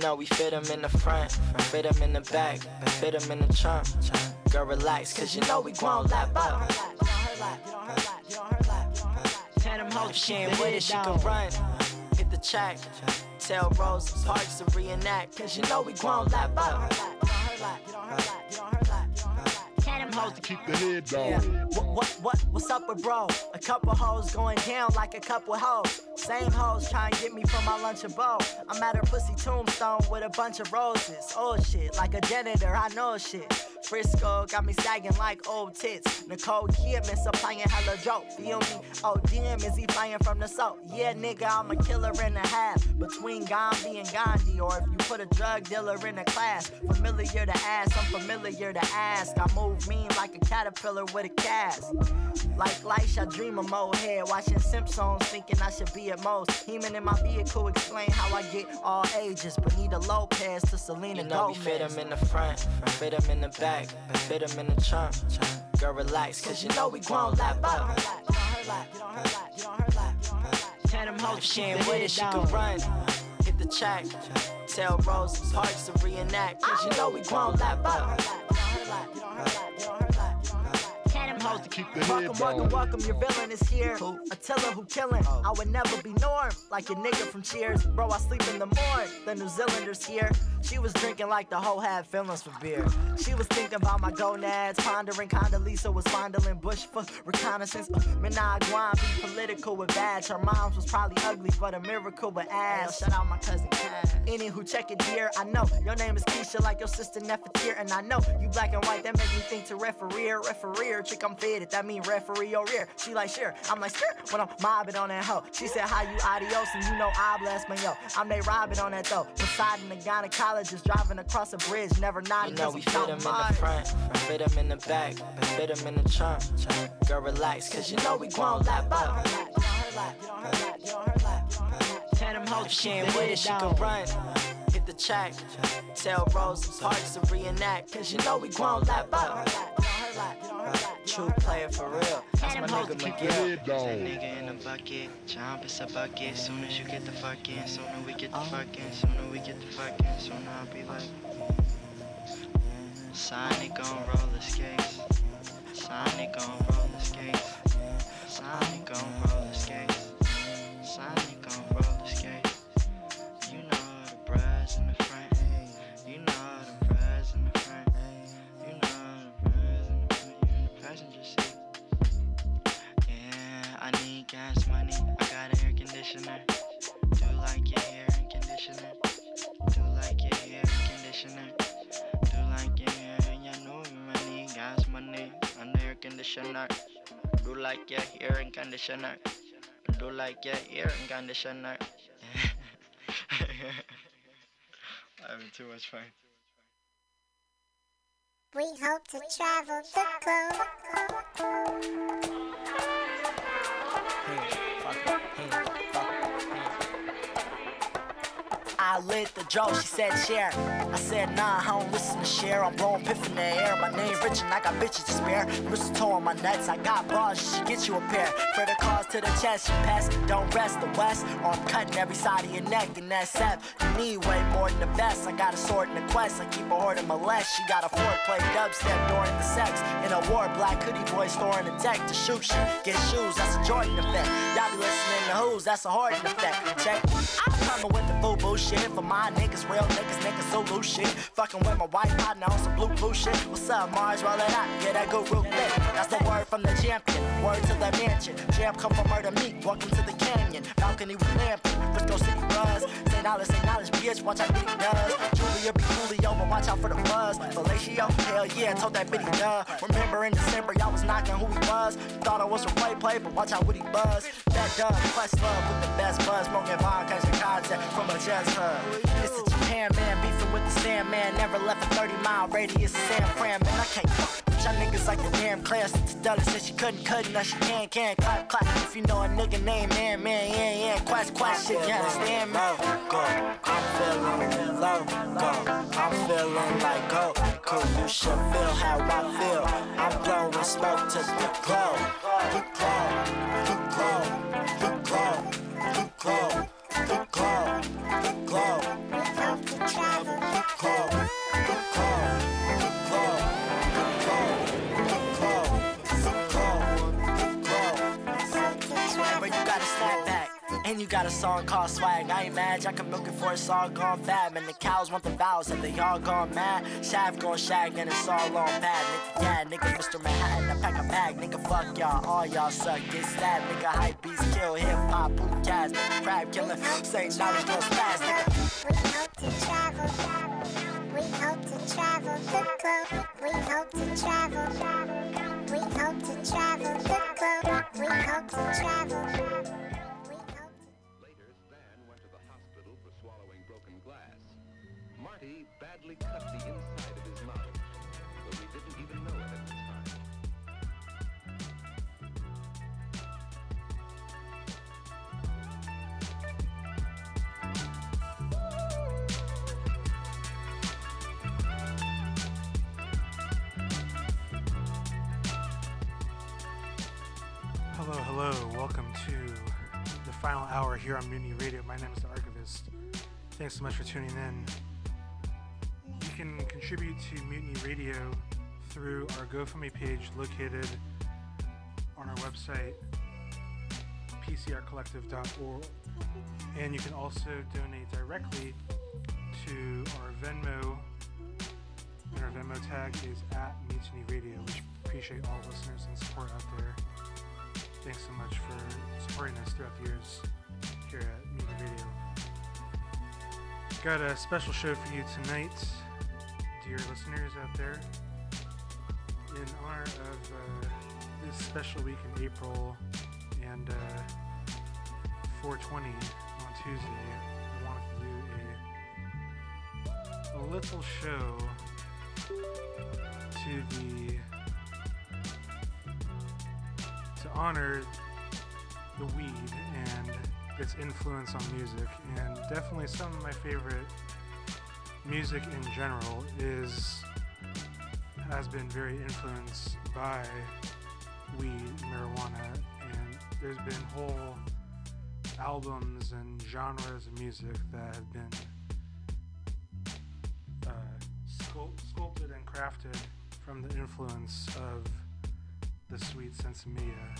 know we fit them in the front, fit them in the back, fit them in the trunk. Girl, relax, cause you know we gon' lap up. Tell them hoes she ain't with it, she can run. Hit the track. Tell Rosa Parks to reenact, cause you know we gon' lap up. them hoes to keep the head down. What, what, what, what's up with bro? A couple hoes going down like a couple hoes. Same hoes trying to get me from my lunch and bowl. I'm at her pussy tombstone with a bunch of roses. Oh shit, like a janitor, I know shit. Frisco got me sagging like old tits. Nicole Kidman supplying hella dope. Feel me? Oh damn, is he flying from the south? Yeah, nigga, I'm a killer and a half between Gandhi and Gandhi. Or if you put a drug dealer in a class, familiar to ask, I'm familiar to ask. I move mean like a caterpillar with a cast. Like lights, I dream of Mohead. Watching Simpsons, thinking I should be at most. Heman in my vehicle, explain how I get all ages. Benita Lopez to Selena you know Gomez. we fit them in the front, fit them in the back, fit them in the trunk. Girl, relax, cause you know we gon' lap up. Tell them hoes she ain't with it, she can run. Hit the track. Tell Rosa Parks to reenact, cause you know we gon' lap up. Hoes to keep the welcome, head welcome, down. welcome, your villain is here. Attila who killing. I would never be Norm, like your nigga from Cheers. Bro, I sleep in the morning. The New Zealanders here. She was drinking like the whole had feelings for beer. She was thinking about my gonads, pondering. Condoleezza was fondling Bush for reconnaissance. Uh, Minagwan be political with badge. Her mom's was probably ugly, but a miracle with ass. Shout out my cousin Cass. Any who check it, dear. I know your name is Keisha, like your sister Nefertir, and I know you black and white. That make me think to referee, referee. Chick, I'm fitted. That mean referee oh, or rear. She like sure. I'm like sure. When I'm mobbing on that hoe. She said how you adios, and you know I bless man yo. I'm they robbing on that though. Poseidon, the gynecologist driving across a bridge, never You nodding. know 'cause we I'm fit them in the front, fit them in the back, fit them in the trunk. Girl, relax, cause you know we gon' lap up. Tell them hoes she ain't with it, she can run. Hit the check. Tell Rosa Parks to reenact, cause you know we gon' lap up. True player for real. That's my nigga McGill. That nigga in the bucket, jump it's a bucket. Soon as you get the fuck in, sooner we get the fuck in, sooner we get the fuck in, sooner I'll be like, Sonic gon' roller skates, Sonic gon' roller skates, Sonic gon' roller skates, Sonic gon' roller skates. Conditioner. Do like your and conditioner. Do like your and conditioner. Having too much fun. We hope to travel the globe. I lit the joke, she said share. I said nah, I don't listen to share. I'm blowing piff in the air. My name Rich and I got bitches to spare. Mistletoe on my nuts, I got bars, she get you a pair. For the cause to the chest, you pass, don't rest the west. Or I'm cutting every side of your neck, and that's F. You need way more than the best. I got a sword in the quest, I keep a hoard in my left. She got a foreplay dubstep during the sex. In a war, black hoodie boy storing a tech to shoot shit. Get shoes, that's a Jordan effect. Y'all be listening to who's, that's a Harden effect. Check. I'm coming with the boo boo shit for my niggas, real niggas, niggas Zulu shit. Fucking with my white partner on some blue blue shit. What's up, Mars? Roll it out, get that real thick. That's the word from the champion. Word to the mansion. Jam come from murder meat. Welcome to the canyon. Balcony with lamping. Frisco City buzz. Say knowledge, say knowledge, bitch. Watch out, bitty does. Julia be Julio, but watch out for the buzz. Fellatio, hell yeah, told that bitty duh. Remember in December, y'all was knocking who he was. Thought I was a play play, but watch out what he buzz. That dub, Questlove with the best buzz. Smoking catching contact from a jazz hub. It's the Japan man beefing with the Sandman. Never left a 30 mile radius of San Fran, man. I can't fuck y'all niggas like the damn class. Stella said she couldn't cut it, now she can, can, clap, clap. If you know a nigga name, man, man, yeah, yeah, quash, quash shit, you understand, man? Go, I'm feeling low, go, I'm feeling like go, cool, you should feel how I feel. I'm blowing smoke to the glow, the glow, got a song called Swag. I ain't mad, y'all can milk it for it's all gone fab. And the cows want the vows, and they all gone mad. Shaft going shag, and it's all on pad. Nigga, yeah, nigga, Mr. Manhattan, I pack a bag. Nigga, fuck y'all, all y'all suck. Get stabbed, nigga, hype beats kill. Hip hop, poop cast, nigga, crab killer. Say knowledge goes fast, nigga. We hope to travel. We hope to travel the globe. We hope to travel. We hope to travel the globe. We hope to travel. Marty cut the inside of his mouth, though he didn't even know it at the time. Hello, hello. Welcome to the final hour here on Mutiny Radio. My name is the Archivist. Thanks so much for tuning in. You can contribute to Mutiny Radio through our GoFundMe page located on our website, pcrcollective.org. And you can also donate directly to our Venmo. And our Venmo tag is at Mutiny Radio, We appreciate all listeners and support out there. Thanks so much for supporting us throughout the years here at Mutiny Radio. Got a special show for you tonight, dear listeners out there. In honor of uh, this special week in April and uh, 420 on Tuesday, I wanted to do a, a little show to the to honor the weed and its influence on music, and definitely some of my favorite music in general is has been very influenced by weed, marijuana, and there's been whole albums and genres of music that have been uh, sculpt, sculpted and crafted from the influence of the sweet sinsemilla.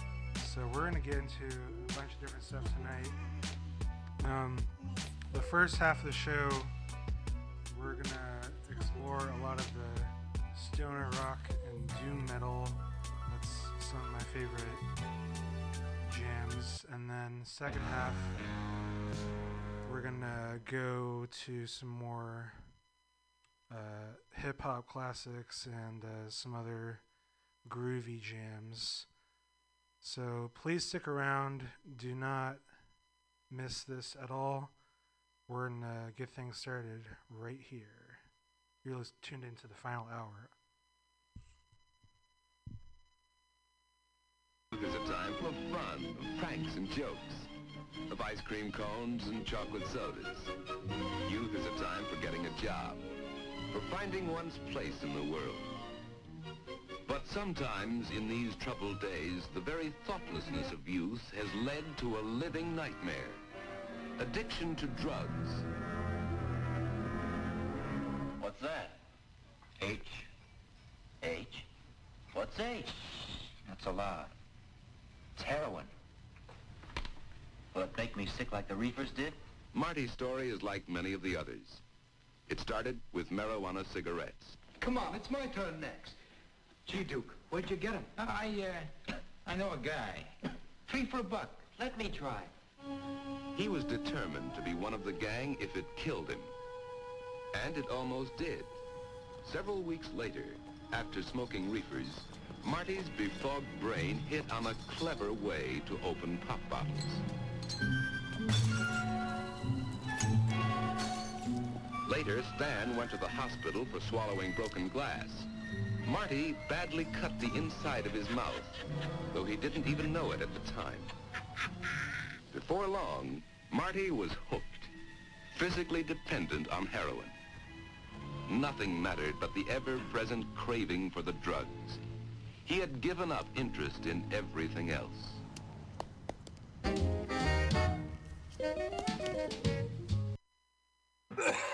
So we're gonna get into a bunch of different stuff tonight. Um, the first half of the show, we're gonna explore a lot of the stoner rock and doom metal. That's some of my favorite jams. And then second half, we're gonna go to some more uh, hip hop classics and uh, some other groovy jams. So please stick around. Do not miss this at all. We're going to get things started right here. You're tuned into the final hour. There's a time for fun, pranks and jokes, of ice cream cones and chocolate sodas. Youth is a time for getting a job, for finding one's place in the world. But sometimes in these troubled days, the very thoughtlessness of youth has led to a living nightmare. Addiction to drugs. What's that? H. H? What's H? That's a lot. It's heroin. Will it make me sick like the reefers did? Marty's story is like many of the others. It started with marijuana cigarettes. Come on, it's my turn next. Gee, Duke, where'd you get him? I, uh, I know a guy. Three for a buck. Let me try. He was determined to be one of the gang if it killed him. And it almost did. Several weeks later, after smoking reefers, Marty's befogged brain hit on a clever way to open pop bottles. Later, Stan went to the hospital for swallowing broken glass. Marty badly cut the inside of his mouth, though he didn't even know it at the time. Before long, Marty was hooked, physically dependent on heroin. Nothing mattered but the ever-present craving for the drugs. He had given up interest in everything else.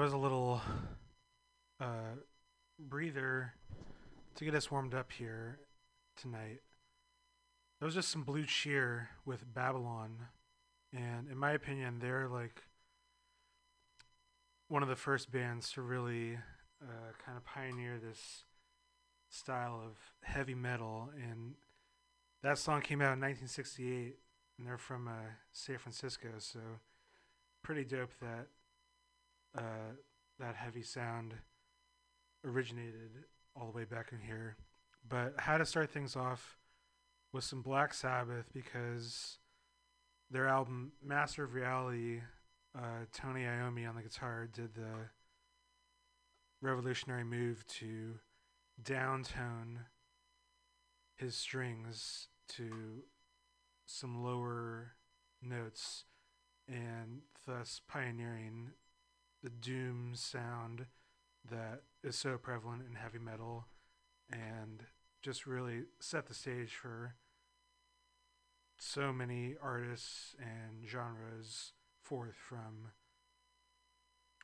was a little uh, breather to get us warmed up here tonight. That was just some Blue Cheer with Babylon. And in my opinion, they're like one of the first bands to really uh, kind of pioneer this style of heavy metal. And that song came out in 1968, and they're from uh, San Francisco. So pretty dope that uh, that heavy sound originated all the way back in here. But I had to start things off with some Black Sabbath because their album Master of Reality, uh, Tony Iommi on the guitar did the revolutionary move to downtone his strings to some lower notes and thus pioneering the doom sound that is so prevalent in heavy metal and just really set the stage for so many artists and genres forth from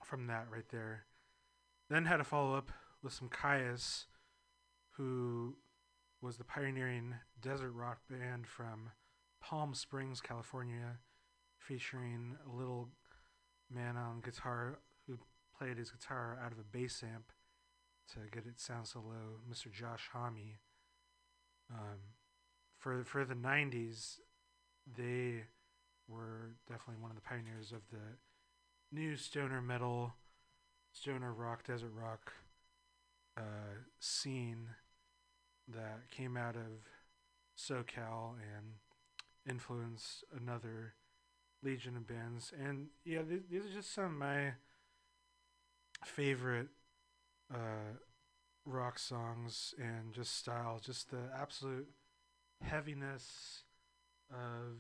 from that right there. Then had a follow up with some Kyuss, who was the pioneering desert rock band from Palm Springs, California, featuring a little man on guitar who played his guitar out of a bass amp to get it sound so low, Mr. Josh Homme. Um, for for the '90s, they were definitely one of the pioneers of the new stoner metal, stoner rock, desert rock uh, scene that came out of SoCal and influenced another legion of bands. And yeah, th- these are just some of my favorite uh, rock songs and just style, just the absolute heaviness of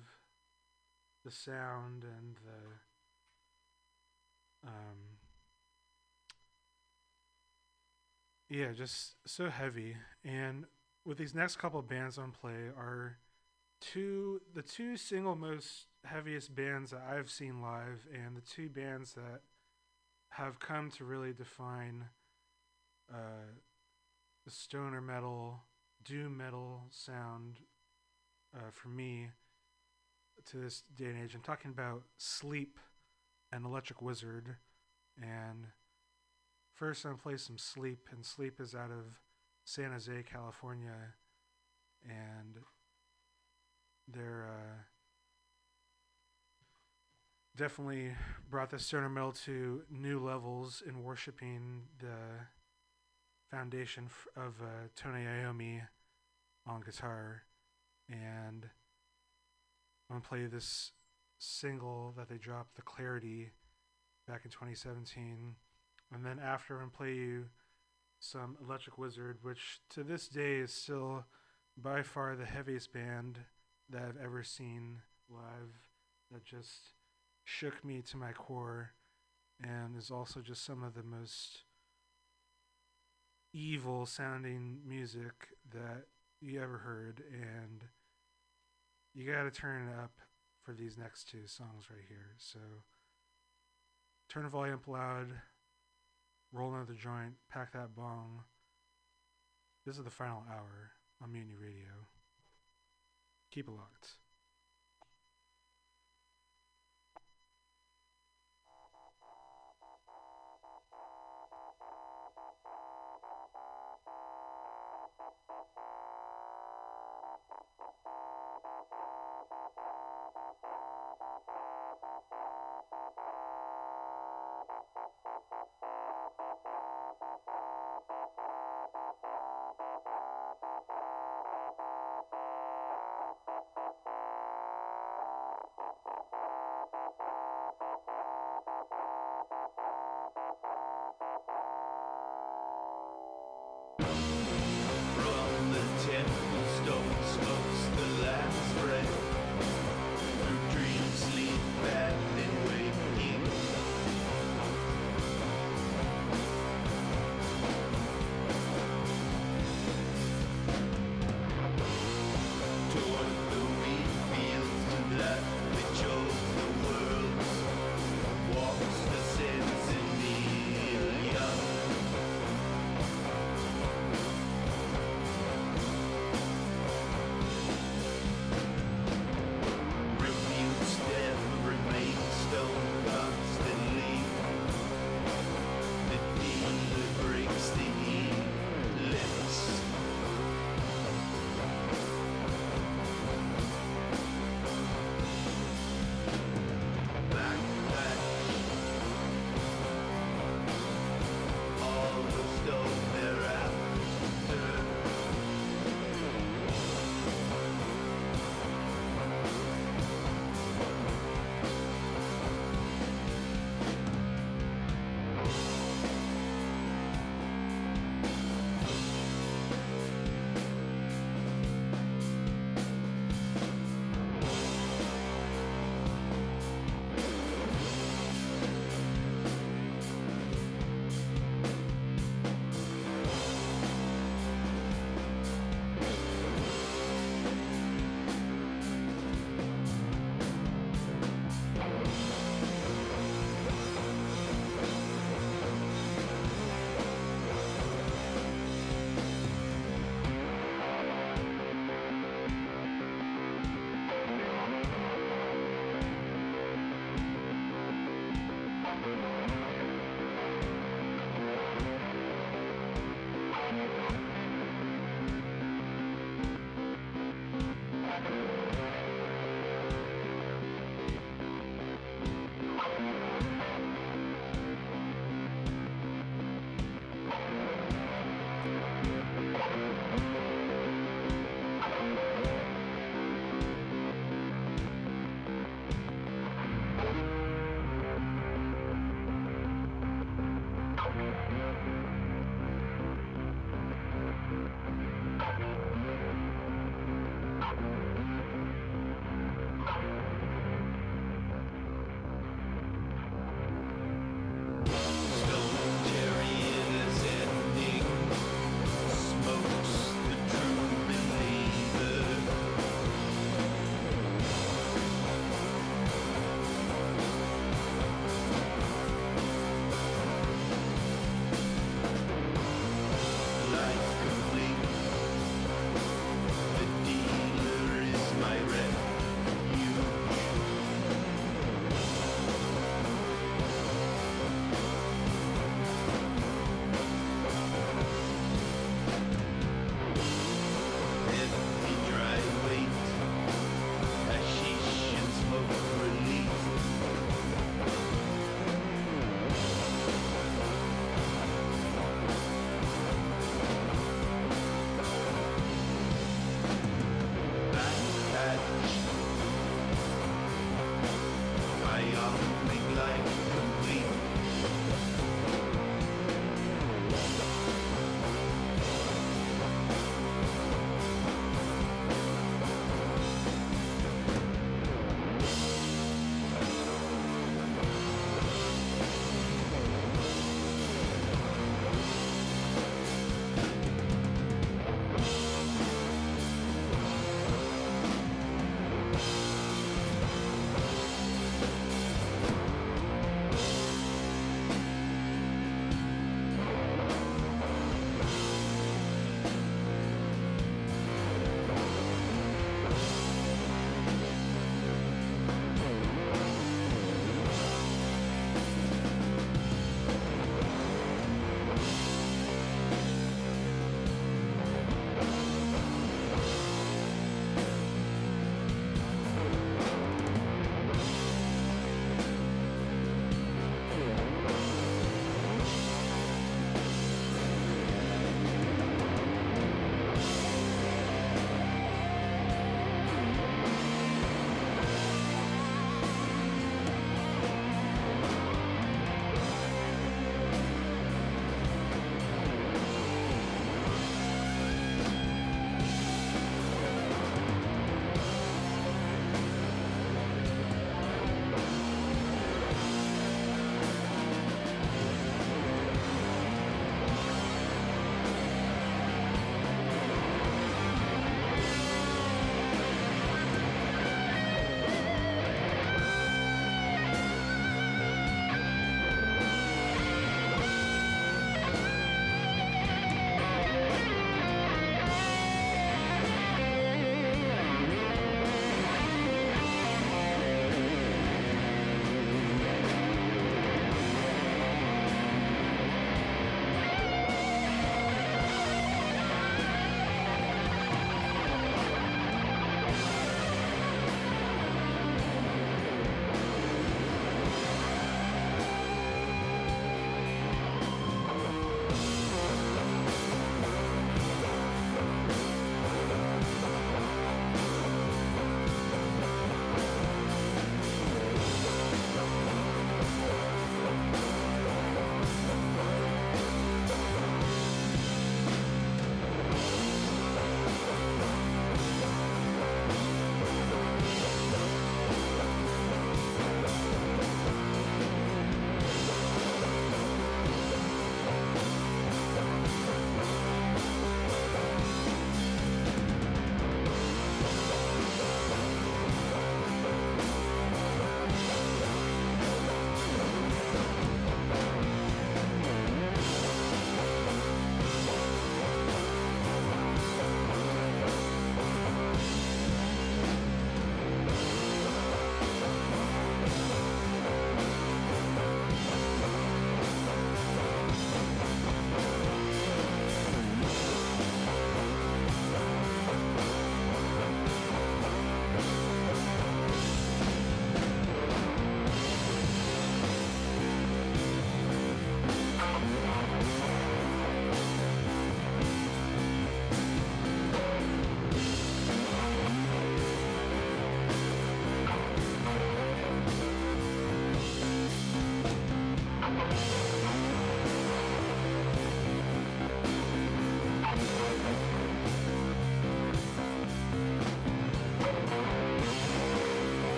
the sound and the um yeah just so heavy and with these next couple bands on play are two the two single most heaviest bands that I've seen live and the two bands that have come to really define uh, the stoner metal doom metal sound uh, for me to this day and age. I'm talking about Sleep and Electric Wizard. And first, I'm going to play some Sleep, and Sleep is out of San Jose, California. And they're uh, definitely brought the stoner metal to new levels in worshiping the foundation of uh, Tony Iommi on guitar. And I'm gonna play this single that they dropped, "The Clarity," back in 2017, and then after I'm gonna play you some Electric Wizard, which to this day is still by far the heaviest band that I've ever seen live. That just shook me to my core, and is also just some of the most evil sounding music that you ever heard, and you got to turn it up for these next two songs right here. So turn the volume up loud, roll another joint, pack that bong. This is the final hour on Mutiny Radio. Keep it locked.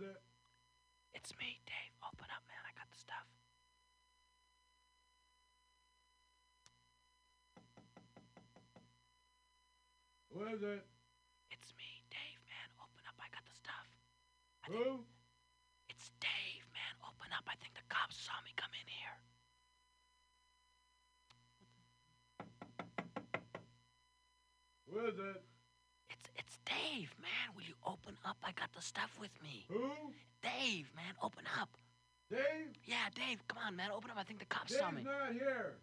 It? It's me, Dave. Open up, man. I got the stuff. Who is it? It's me, Dave, man. Open up. I got the stuff. Who? It's Dave, man. Open up. I think the cops saw me come in here. Who is it? Dave, man. Will you open up? I got the stuff with me. Who? Dave, man. Open up. Dave? Yeah, Dave. Come on, man. Open up. I think the cops saw me. Dave's not here.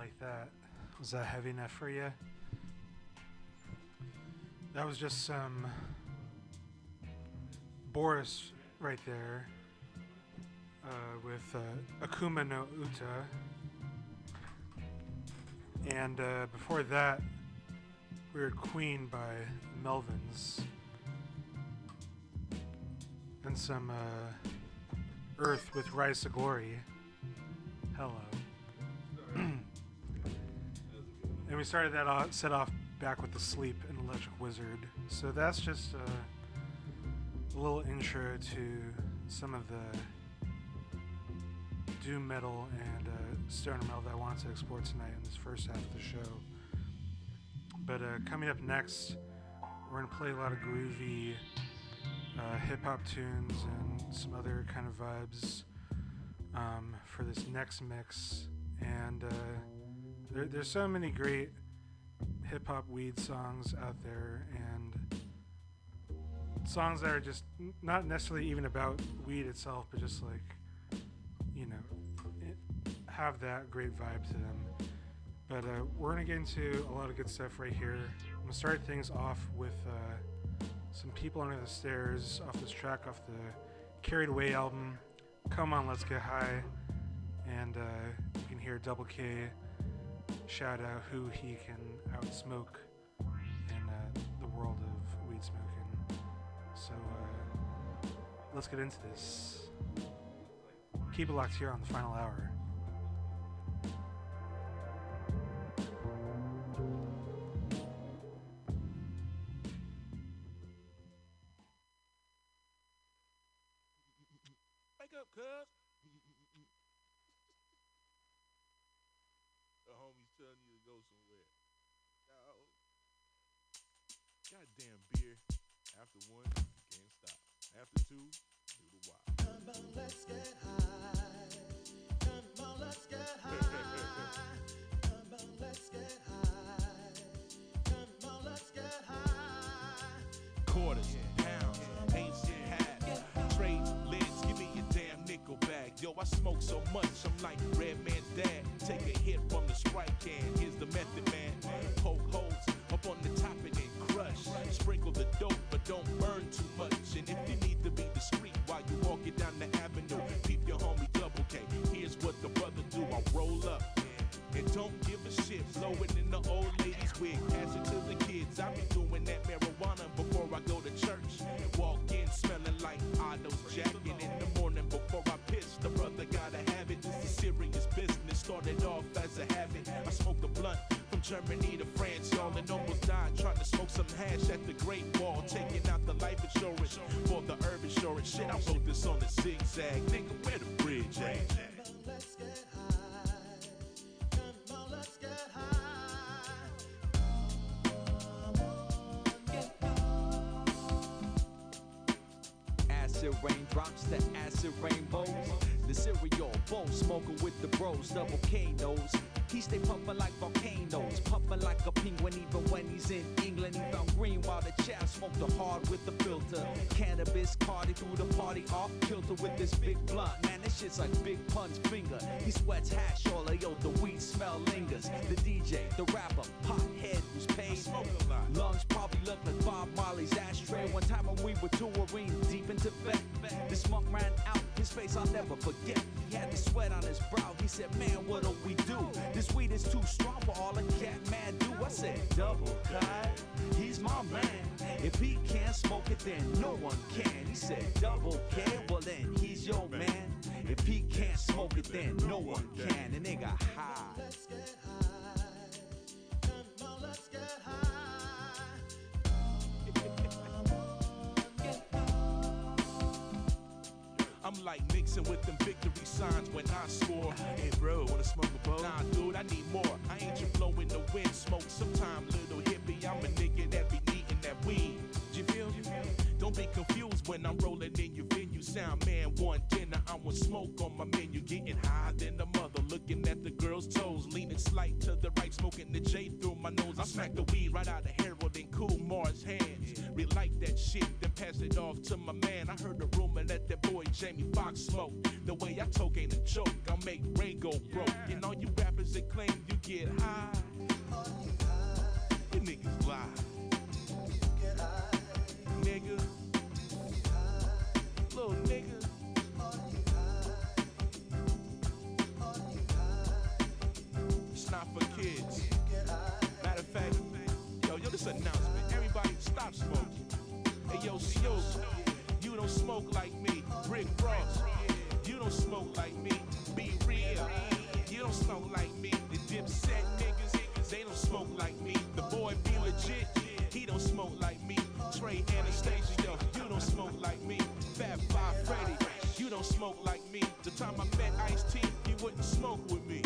Like that? Was that heavy enough for you? That was just some Boris right there uh, with uh, Akuma no Uta. And uh, before that, we heard Queen by Melvins. And some uh, Earth with Rise to Glory. Hello. We started that off, set off back with the Sleep and Electric Wizard. So that's just a, a little intro to some of the doom metal and uh, stoner metal that I wanted to explore tonight in this first half of the show. But uh, coming up next, we're gonna play a lot of groovy uh, hip hop tunes and some other kind of vibes um, for this next mix. And uh, there, there's so many great hip hop weed songs out there, and songs that are just not necessarily even about weed itself, but just like, you know, it, have that great vibe to them. But uh, we're gonna get into a lot of good stuff right here. I'm gonna start things off with uh, some people under the stairs off this track off the Carried Away album. Come on, let's get high, and uh, you can hear Double K shout out who he can outsmoke in uh, the world of weed smoking. So uh, let's get into this. Keep it locked here on the final hour. After one, can't stop. After two, little while. Come on, let's get high. Come on, let's get high. Come on, let's get high. Come on, let's get high. Quarters, pounds, ancient half. Trade lids, give me your damn nickel bag. Yo, I smoke so much, I'm like Redman's dad. Take a hit from the Sprite can. Here's the method, man. Poke holes up on the top and then crush. Sprinkle the dope, but don't burn too much. And if you need to be discreet while you walking down the avenue, peep your homie double K. Here's what the brother do. I roll up. And don't give a shit, blowing in the old lady's wig. Pass it to the kids. I be doing that marijuana before I go to church. Walk in smelling like Otto's Jack. And in the morning before I piss, the brother gotta have it. This is serious business. Started off as a habit. I smoked a blunt from Germany to at the Great Wall. Taking out the life insurance for the herb insurance. Shit, I wrote this on the zigzag. Nigga, where the bridge at? Acid raindrops, the acid rainbows. The cereal bowl smoking with the bros, double K nose. He stay pumping like volcanoes, pumping like a penguin even when he's in England. He found green while the chap smoked the hard with the filter. Cannabis cardi through the party off kilter with this big blunt. Man, this shit's like Big Pun's finger. He sweats hash all of yo, the weed smell lingers. The DJ, the rapper, pothead who's paid. Lungs probably look like Bob Marley's ashtray. One time when we were touring deep into Tibet, this smoke ran out his face, I'll never forget. He had the sweat on his brow. He said, Man, what do we do? This weed is too strong for all a cat man do. I said, Double K, he's my man. If he can't smoke it, then no one can. He said, Double K, well then he's your man. If he can't smoke it, then no one can. And they got high. I'm like mixing with them victory signs when I score. Hey bro, wanna smoke a bowl? Nah, dude, I need more. I ain't just blowing the wind smoke. Sometime little hippie, I'm a nigga that be needing that weed. You feel? Don't be confused when I'm rolling in your venue. Sound man, one dinner, I want smoke on my menu. Getting high than the mother, looking at the girl's toes. Leaning slight to the right, smoking the J through my nose. I smack the weed right out of Harold and Kumar's hands. Shit, then pass it off to my man. I heard the rumor that that boy Jamie Foxx smoke. The way I talk ain't a joke. I'll make Ray go broke. And all you rappers that claim you get high, you niggas lie. Nigga. Little nigga. It's not for kids. Matter of fact, yo, yo, this announcement. Everybody stop smoking. Hey, yo, Snoop, you don't smoke like me. Rick Ross, you don't smoke like me. Be real, you don't smoke like me. The dipset niggas, they don't smoke like me. The boy be legit, he don't smoke like me. Trey Anastasio, yo, you don't smoke like me. Fab Five Freddy, you don't smoke like me. The time I met Ice T, he wouldn't smoke with me.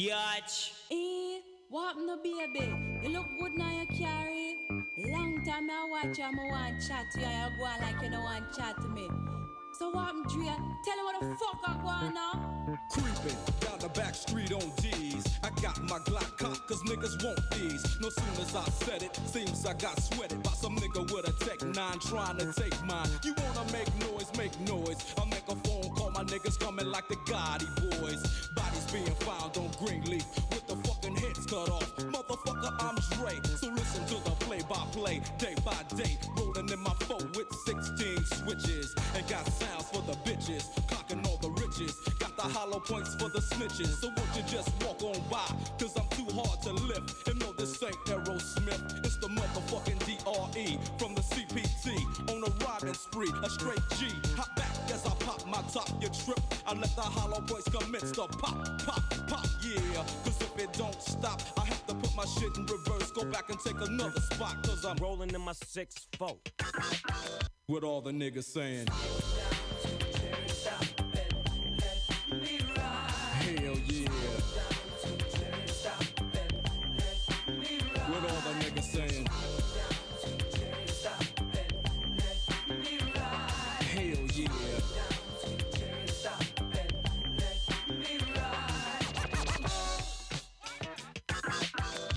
Biatch. Eh, what happened to baby? You look good now you carry. Long time I watch you, I want chat to you, and you go on like you don't want chat to me. So what happened, Dre? Tell me what the fuck I go on now. Creeping down the back street on D's. I got my Glock cocked cause niggas want these. No sooner as I said it, seems I got sweated by some nigga with a Tech 9 trying to take mine. You wanna make noise, make noise. I make a phone call, niggas coming like the Gotti boys. Bodies being found on Greenleaf with the fucking heads cut off. Motherfucker, I'm Dre. So listen to the play by play, day by day. Rolling in my phone with 16 switches. And got sounds for the bitches, clocking all the riches. Got the hollow points for the snitches. So won't you just walk on by? Cause I'm too hard to lift. And no, this ain't Aerosmith. It's the motherfucking DRE from the CPT. On a riding spree, a straight G. Hop back as I pop my top, you trip. I let the hollow points commence to pop, pop, pop, yeah. Cause if it don't stop, I have to put my shit in reverse. Go back and take another spot. Cause I'm rolling in my 6-4. With all the niggas saying.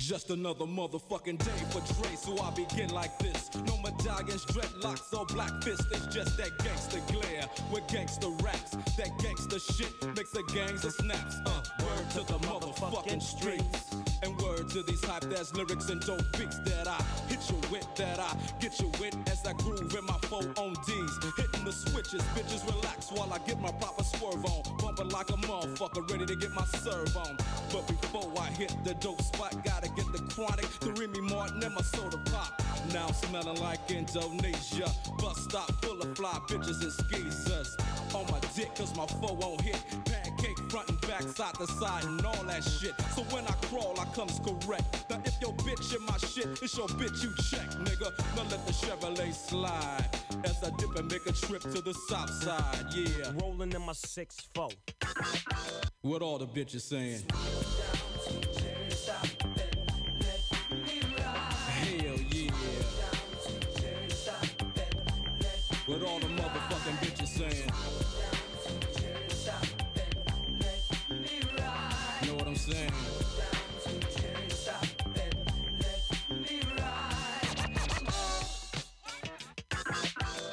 Just another motherfucking day for Dre, so I begin like this. No medallions, dreadlocks, or black fists. It's just that gangster glare with gangster raps. That gangster shit makes the gangs of snaps. Uh, word to the motherfucking streets. And word to these hype ass lyrics and dope beats that I hit you with, that I get you with as I groove in my four on D's. Hitting the switches, bitches relax while I get my proper swerve on. Bumping like a motherfucker, ready to get my serve on. But before I hit the dope spot, gotta get the chronic, the Remy Martin, and my soda pop. Now smelling like Indonesia. Bus stop full of fly bitches and skeezers. On my dick, cause my foe won't hit. Pancake front and back, side to side, and all that shit. So when I crawl, I comes correct. Now if your bitch in my shit, it's your bitch you check, nigga. Now let the Chevrolet slide. As I dip and make a trip to the south side, yeah. Rolling in my 6-4. What all the bitches saying? Hell yeah. What all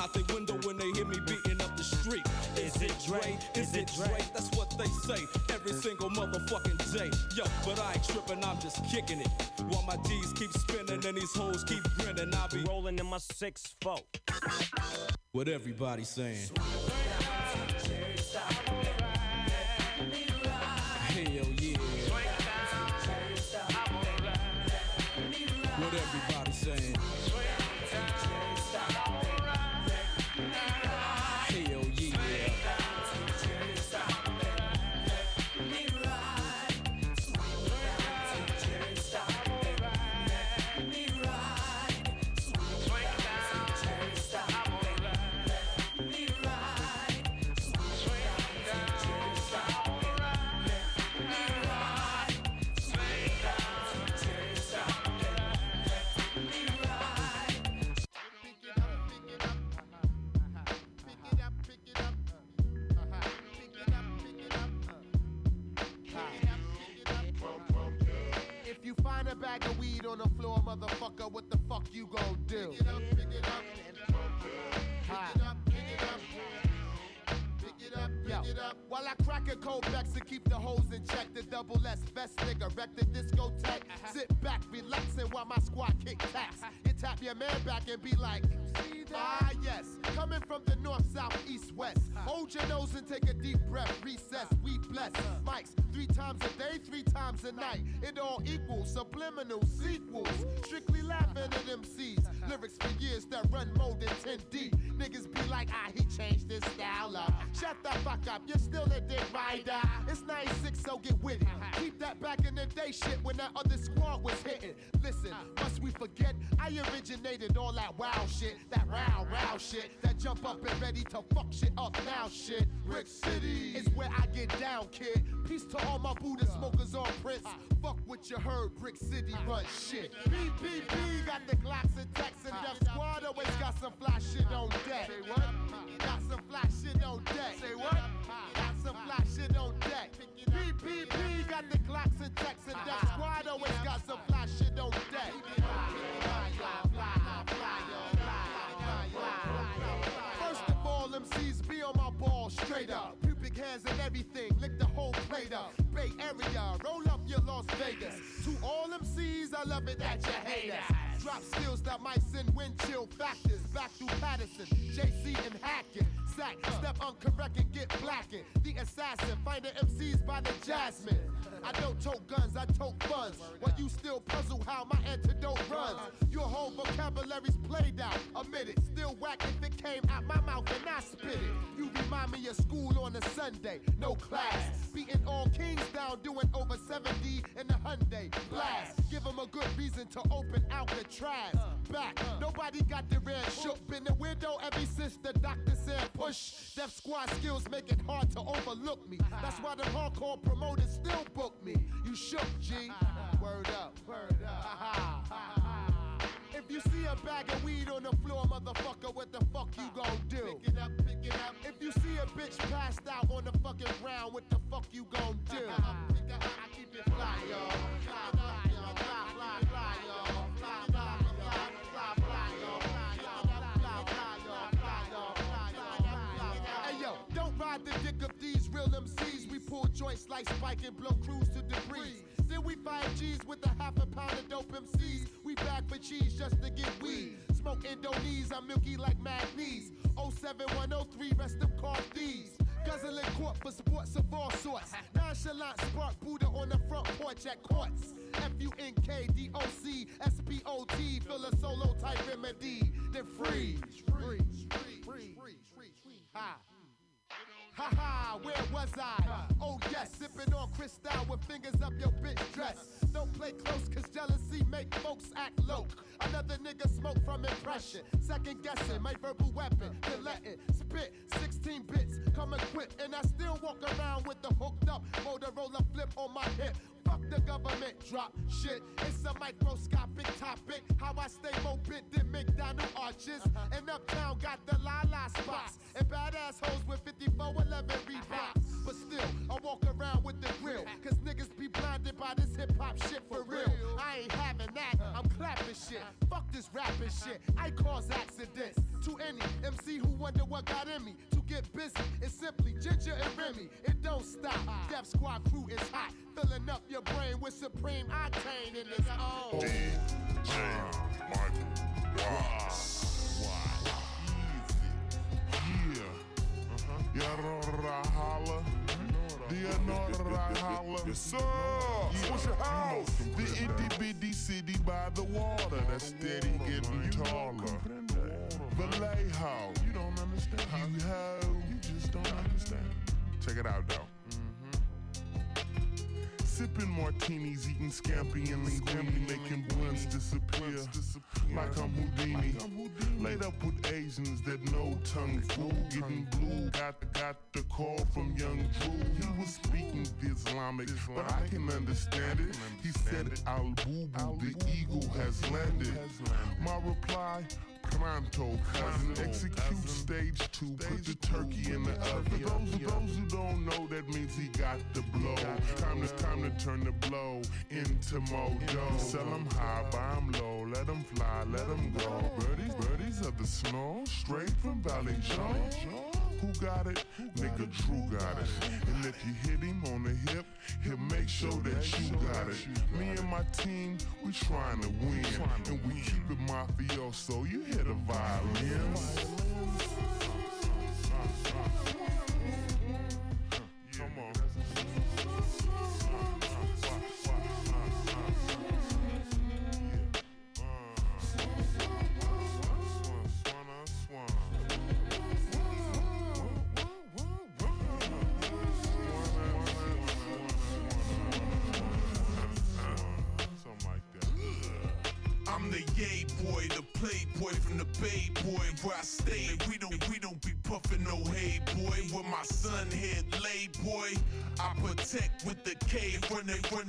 out the window when they hear me beating up the street. Is it Dre? Is it Dre? That's what they say every single motherfucking day. Yo, but I ain't tripping, I'm just kicking it. While my D's keep spinning and these hoes keep grinning, I'll be rolling in my six four. What everybody saying? Hell Bless. Mics, three times a day, three times a night. It all equals subliminal sequels. Strictly laughing at MCs. Lyrics for years that run more than 10 deep. Niggas be like, ah, he changed his style up. Shut the fuck up, you're still a dick rider. It's 96, so get with it. Keep that back in the day shit when that other squad was hitting. Listen, must we forget? Originated all that wow shit, that round, round shit, that jump up and ready to fuck shit up now shit. Brick City is where I get down, kid. Peace to all my Buddha smokers on Prince. Fuck what you heard, Brick City run shit. BPP got the Glocks and Tex and Def Squad always got some fly shit on deck. Say what? Got some fly shit on deck. Say what? Got some fly shit on deck. BPP got the Glocks and Tex and Def Squad always got some fly shit on deck. Straight up. Pubic hairs and everything, lick the whole plate up. Bay Area, roll up your Las Vegas. To all MCs, I love it that you hate us. Drop skills that might send wind chill factors back through Paterson, JC and Hackett. Sack, step uncorrect and get blackened. The assassin, find the MCs by the Jasmine. I don't tote guns, I tote funds. While you still puzzle how my antidote runs. Your whole vocabulary's played out. Admit it, still whack if it came out my mouth and I spit it. You remind me of school on a Sunday, no class. Beating all kings down, doing over 70 in the Hyundai. Blast, give them a good reason to open out the trash. Back, nobody got the red shook. Been the window ever since the doctor said push. Def squad skills make it hard to overlook me. That's why the hardcore promoters still book me. You shook, G. Word up, word up. If you see a bag of weed on the floor, motherfucker, what the fuck you gon' do? Pick it up, pick it up. If you see a bitch passed out on the fucking ground, what the fuck you gon' do? Pick it up, I keep it fly, y'all. Fly, fly, y'all. Real MCs. We pull joints like Spike and blow crews to debris. Then we fight G's with a half a pound of dope MCs. We back for cheese just to get weed. Smoke Indonesia, I'm milky like magnesium. 07103, rest of car thieves. Guzzling court for sports of all sorts. Nonchalant spark Buddha on the front porch at courts. F U N K D O C S P O T. Fill a solo type remedy. Then. Freeze. Freeze. Ha, where was I? Oh yes, sipping on Cristal with fingers up your bitch dress. Don't play close cause jealousy make folks act low. Another nigga smoke from impression. Second guessing, my verbal weapon. Then letting spit 16 bits. Come equipped, and I still walk around with the hooked up Motorola flip on my hip. Fuck the government, drop shit. It's a microscopic topic. How I stay mobile than McDonald arches. Uh-huh. And uptown got the la la spots. And badass hoes with 5411 Reeboks. Uh-huh. But still, I walk around with the grill. Uh-huh. Cause niggas be blinded by this hip hop shit for real. I ain't having that, I'm clapping shit. Fuck this rapping shit. I cause accidents to any MC who wonder what got in me. To get busy, it's simply Ginger and Remy. It don't stop. Def Squad crew is hot. Filling up your brain with supreme octane in its own. DJ Michael know I holla? I holla? Yes, sir. What's your house? The itty bitty city by the water that's steady getting taller. You don't understand. You. You just don't understand. Check it out, though. Mm-hmm. Sipping martinis, eating scampi and linguine, making blunts disappear like I'm Houdini. Laid up with Asians that know tongue fool, getting blue. Got got the call from Young Drew. He was speaking the Islamic, but I can understand it. He said Al Bubu, the eagle has landed. My reply. Pronto, cousin, execute stage two, put the turkey in the oven. For those, for those who don't know, that means he got the blow. Time to time to turn the blow into mojo. Sell 'em high, buy 'em low, let 'em fly, let 'em go. Birdies, birdies of the snow, straight from Vallejo. Who got it? Nigga Drew got it. And if you hit him on the hip, he'll make sure that you got it. Me and my team, we trying to win. And we keep it mafioso. You hear the violins?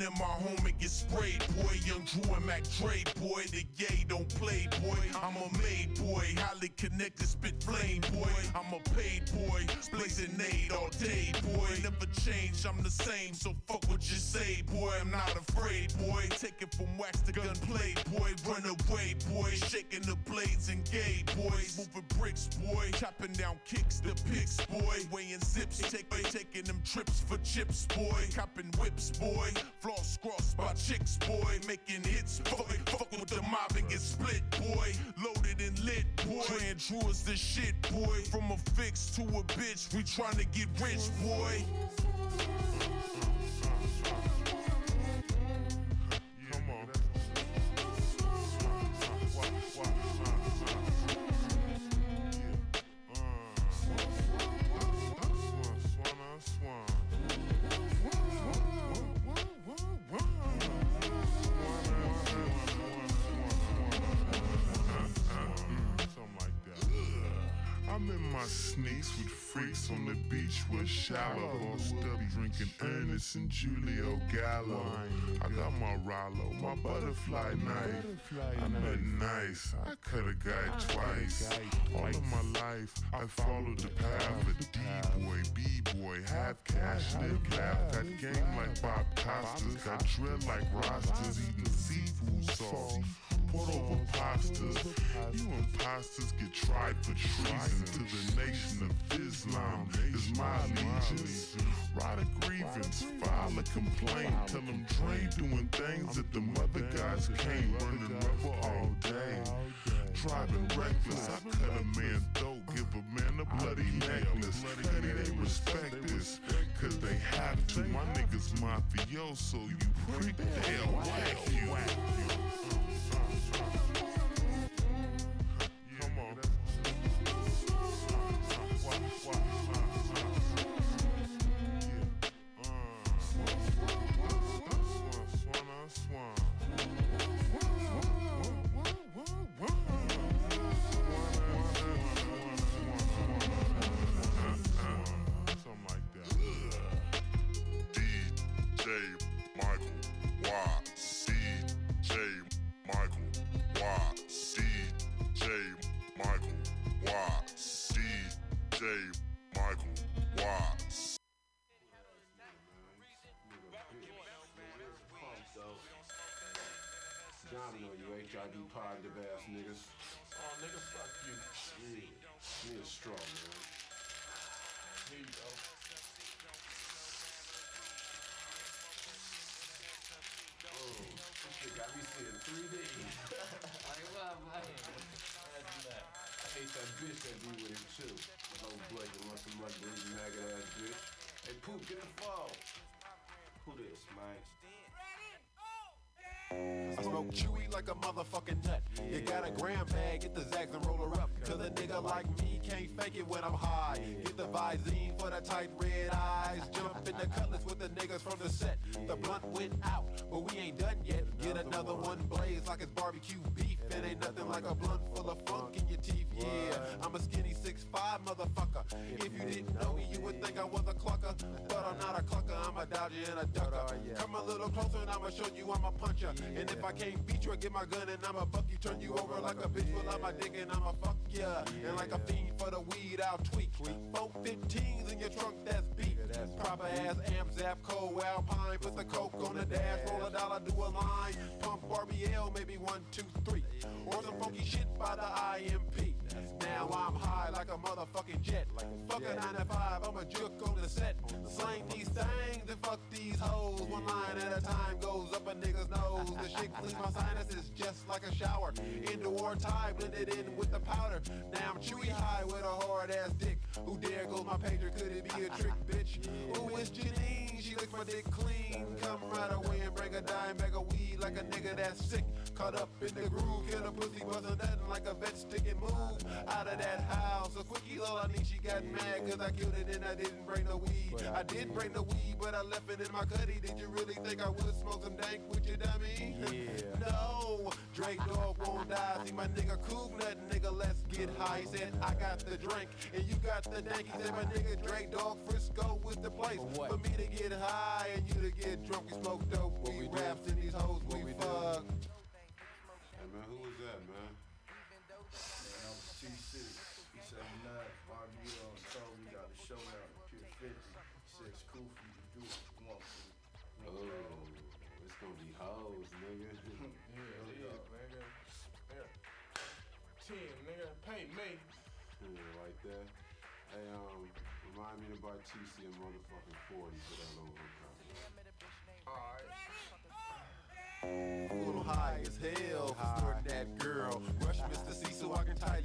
Running my home and get sprayed boy. Young Drew and Mac Dre boy, the yay don't play boy. I'm a made boy, highly connected, spit flame boy. I'm a paid boy, blazing nade all day boy. Never change, I'm the same, so fuck what you say boy. I'm not afraid boy. Take it from wax to gunplay boy. Run away boy, shaking the blades and gay boys. Moving bricks boy, chopping down kicks, the picks boy. Weighing zips, take, taking them trips for chips boy. Copping whips boy, floss crossed by chicks boy. Making hits boy, fuck with the mob and get split boy. Loaded and lit boy. Trans true as the shit boy. From a fix to a bitch, we tryna get rich boy. The beach was shallow. Bossed up drinking Ernest and Julio Gallo. I got my Rollo, my butterfly knife. I met nice. I cut a guy twice. All of my life, I followed the path of D-boy, B-boy, half cash, live laugh. Got game like Bob Costas. Got dread like Rastas, eating seafood sauce. Over. You imposters get tried for treason to the nation of Islam. Is my allegiance. Write a grievance, file a complaint. Tell them Dre doing things that the mother guys can't. Burning rubber all day. Driving reckless, I cut a man throat, give a man a bloody necklace. Petty, they respect this, cause they have to. My niggas mafioso, you prick, they'll whack you. Come you HIV positive ass niggas. Like me can't fake it when I'm high. Get the Visine for the tight red eyes. Jump in the cutlass with the niggas from the set. The blunt went out, but we ain't done yet. Get another one blaze like it's barbecue beef. It ain't nothing like a blunt full of funk in your teeth. Yeah, I'm a skinny 6'5 motherfucker. If you didn't know me, you would think I was a clucker. But I'm not a clucker, I'm a dodger and a ducker. Come a little closer and I'ma show you I'm a puncher. And if I can't beat you, I get my gun and I'ma buck you. Turn you over like a bitch, out my dick and I'ma fuck ya. And like a fiend for the weed, I'll tweak. Four 15s in your trunk, that's beat. Proper ass amp, zap, cold, alpine. Put the coke on the dash, roll a dollar, do a line. Pump RBL, maybe one, two, three. Or some funky shit by the IMP. Now I'm high like a motherfucking jet. Fuck a 9 to 5, I'm a jerk on the set. Slang these things and fuck these hoes. One line at a time goes up a nigga's nose. The shit cleans my sinuses just like a shower. Indoor tie blended in with the powder. Now I'm chewy high with a hard ass dick. Who dare goes my pager? Could it be a trick, bitch? Who is Janine? She licks my dick clean. Come right away and bring a dime bag of weed like a nigga that's sick. Caught up in the groove, a pussy bustin' nothing like a vet sticking move. Out of that house, a quickie little I need she got mad cause I killed it and I didn't bring the weed. I did bring the weed, but I left it in my cutty. Did you really think I would smoke some dank with you, dummy? Yeah. no, Dre dog won't die. See my nigga Coog nut, nigga, let's get high. He said, I got the drink and you got the dank. He said, my nigga Dre dog Frisco was the place for me to get high and you to get drunk. We smoke dope, we raps and these hoes we fuck. Hey,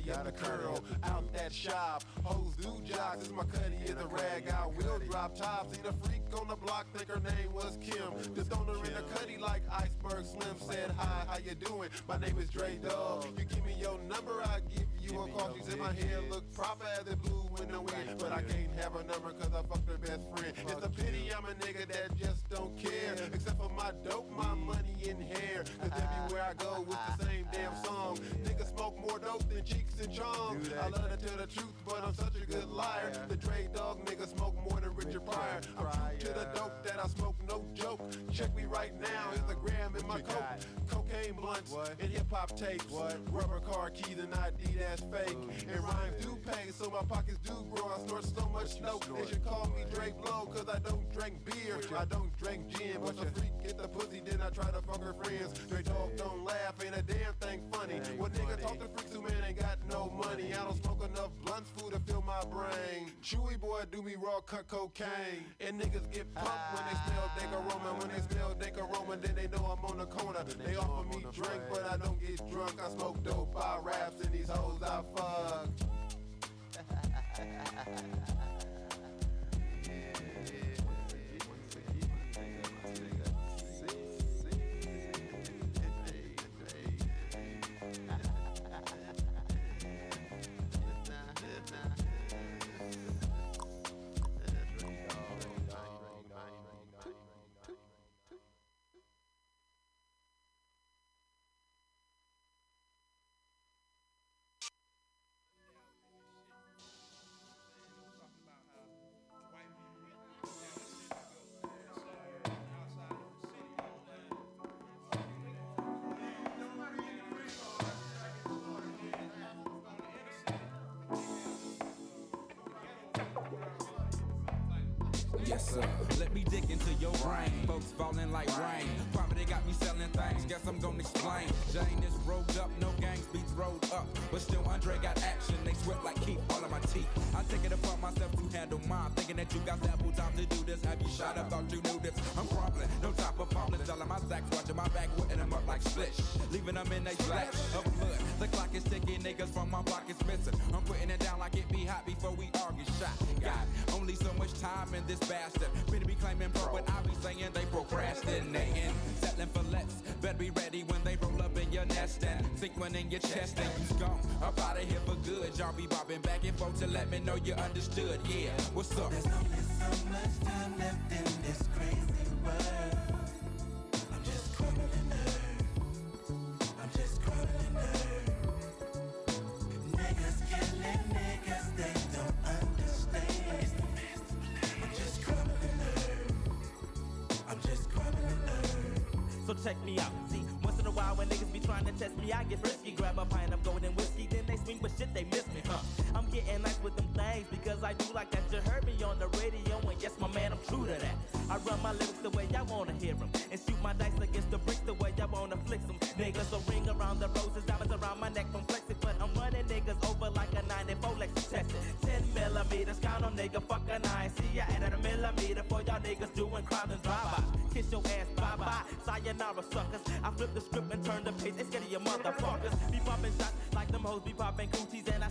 I can the curl. Out that shop, hoes do jocks. This my cutty is a rag. I will drop top. See the freak on the block, think her name was Kim. Just on her in the cutty like Iceberg Slim. Said hi, how you doing? My name is Dre Dog. You give me your number, I give you a call. She said my hair look proper as it blew in the wind. But I can't have her number cause I fucked her best friend. It's a pity I'm a nigga that just don't care. Except for my dope, my money in hair. Cause everywhere I go with the same damn song. Niggas smoke more dope than Cheech and Chong. I love to tell the truth, but I'm such a good liar. The Dre Dog nigga smoke more than Richard Pryor. I'm true to the dope that I smoke, no joke. Check me right now, here's the gram in my coat. Cocaine blunts and hip hop tapes. Rubber car keys and ID that's fake. And rhymes do pay, so my pockets do grow. I snort so much snow, they should call me Drake Blow. Cause I don't drink beer, I don't drink gin. But the freak get the pussy, then I try to fuck her friends. Dre Dog don't laugh, ain't a damn thing funny. When nigga talk to freaks who man ain't got no money. I don't smoke enough blunts, food to fill my brain. Chewy boy do me raw cut cocaine. And niggas get pumped when they smell dank aroma. When they smell dank aroma, then they know I'm on the corner. They offer me drink, but I don't get drunk. I smoke dope, I raps, and these hoes I fuck. into brain. Folks falling like rain. Poverty got me selling things. Guess I'm gonna explain. Jane is rolled up, no gangs beats rolled up. But still, Andre got action. They sweat like keep all of my teeth. I take it upon myself to handle mine. Thinking that you got ample time to do this. Have you shot up? Thought you knew this. I'm crumbling. No time for falling. Selling my sacks. Watching my back. Whipping them up like splish. Leaving them in they flesh of blood. The clock is ticking. Niggas from my block is missing. I'm putting it down like it be hot before we argue. Shot. Got only so much time in this bastard. Better be claiming pro, but I be saying they procrastinating. Settling for less. Better be ready when they roll up in your nest and sink one in your chest and you gone. Up out of here for good. Y'all be bobbing back and forth to let me know you understood. Yeah, what's up? There's only so much time left in this crazy world. Check me out. See, once in a while when niggas be trying to test me, I get frisky. Grab a pint of golden whiskey, then they swing, but shit, they miss me, huh? I'm getting nice with them things because I do like that. You heard me on the radio, and yes, my man, I'm true to that. I run my lyrics the way I wanna hear them, and shoot my dice against the bricks the way I wanna flick them. Niggas so ring around the roses, diamonds around my neck from flexing, but I'm running niggas over like a 94 Lexus tested. 10 millimeters, count on nigga, fuck an eye. See, I added a millimeter for y'all niggas doing crimes and drive-by. Kiss your ass, bye-bye, sayonara suckers. I flip the script and turn the page, scared of your motherfuckers. Be popping shots like them hoes be popping cooties, and I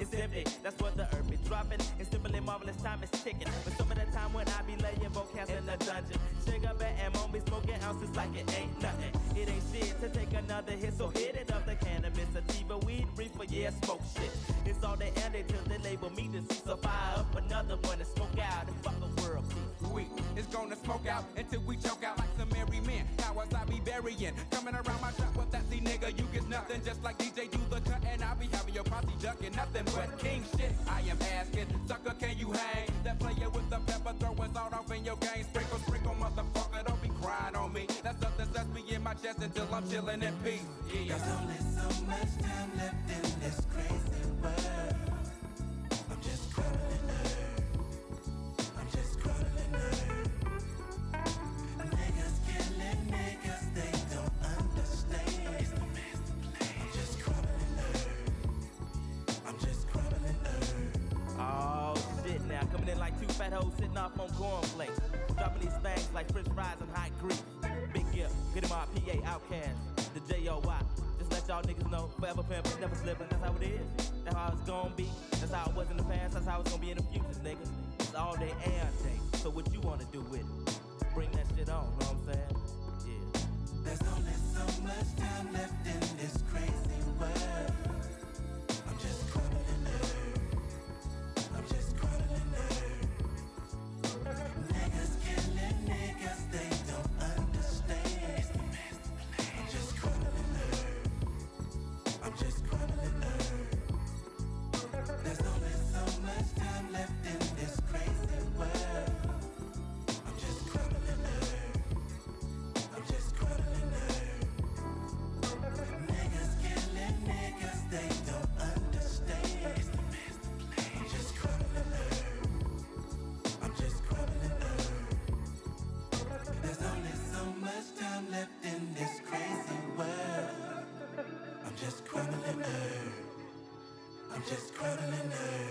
It's empty. That's what the earth is dropping. It's simply marvelous time is ticking. But some of the time when I be laying vocals in the dungeon, sugar bear and won't be smoking ounces like it ain't nothing. It ain't shit to take another hit, so hit it up the cannabis, sativa, weed, reefer, yeah, smoke shit. It's all they added till they label me to fire up another one to smoke out and fuck the world. We is gonna smoke out until we choke out like some merry men. Cowards I be burying. Coming around my trap with that see nigga, you get nothing. Just like nothing but king shit. I am asking, sucker, can you hang? That player with the pepper throwing salt off in your game. Sprinkle, sprinkle, motherfucker, don't be crying on me. That's something that's me in my chest until I'm chilling in peace. Yeah. There's only so much time left in this crazy world. I'm just crumbling earth. I'm just crumbling earth. Niggas killing niggas, sitting off on cornflakes. Dropping these things like french fries and hot grease. Big gift, get him our PA outcast, the J-O-Y. Just let y'all niggas know, forever pimpin', never slippin', that's how it is. That's how it's gonna be, that's how it was in the past, that's how it's gonna be in the future, nigga. It's all day and day, so what you wanna do with it? Bring that shit on, know what I'm saying? Yeah. There's only so much time left in this crazy world. Niggas, they I'm just earth.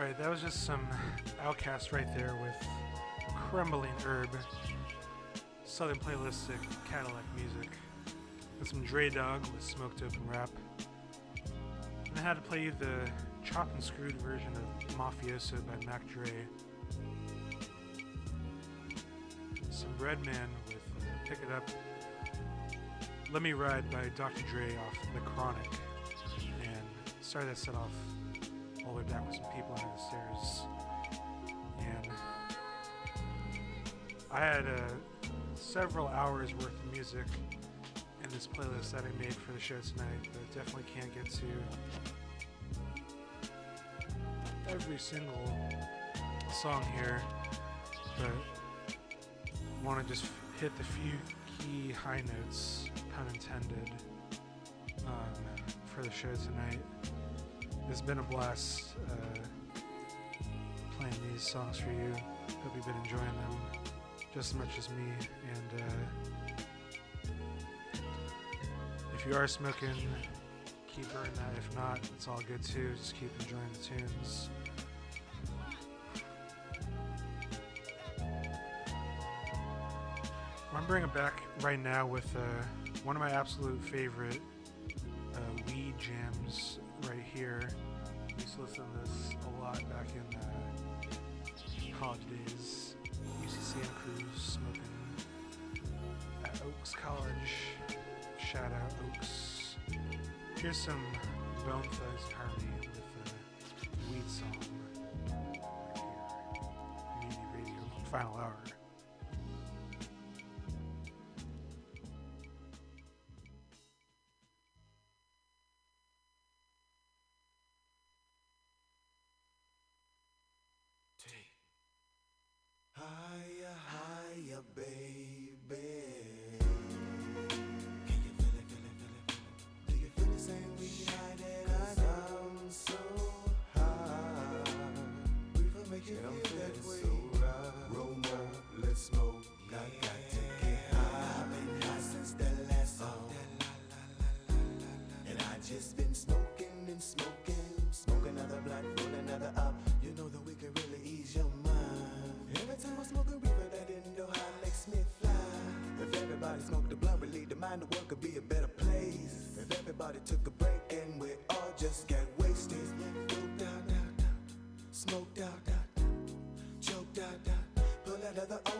Alright, that was just some OutKast right there with Crumbling Herb. Southern playlistic Cadillac music. And some Dre Dog with Smoked Open Rap. And I had to play the chopped and screwed version of Mafioso by Mac Dre. Some Redman with uh, Pick It Up. Let Me Ride by Dr. Dre off The Chronic. And started that set off all the way back with some people under the stairs. And I had uh, several hours worth of music in this playlist that I made for the show tonight, but definitely can't get to every single song here. But want to just hit the few key high notes, pun intended, um, for the show tonight. It's been a blast uh, these songs for you. Hope you've been enjoying them just as much as me. And uh, if you are smoking, keep burning that. If not, it's all good too. Just keep enjoying the tunes. I'm bringing it back right now with uh, one of my absolute favorite uh, weed jams right here. To listen to this Cruz, smoking at Oakes College. Shout out Oakes. Here's some Bone Thugs Harmony with a weed song right here. Radio, final hour. Been smoking and smoking, smoke another blunt, roll another up. You know that we can really ease your mind. Every time I smoke a reefer, that Indo high makes me fly. If everybody smoked the blunt, relieve the mind, the world could be a better place. If everybody took a break and we all just get wasted, doped out, out, out, smoked out, out, out, choked out, out, pull another O. Ah,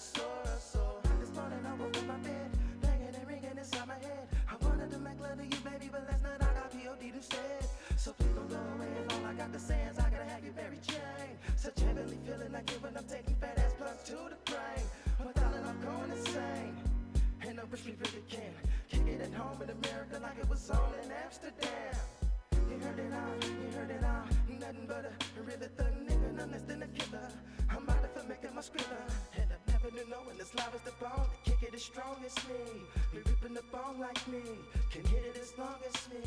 so bone like me. Can hit it as long as me.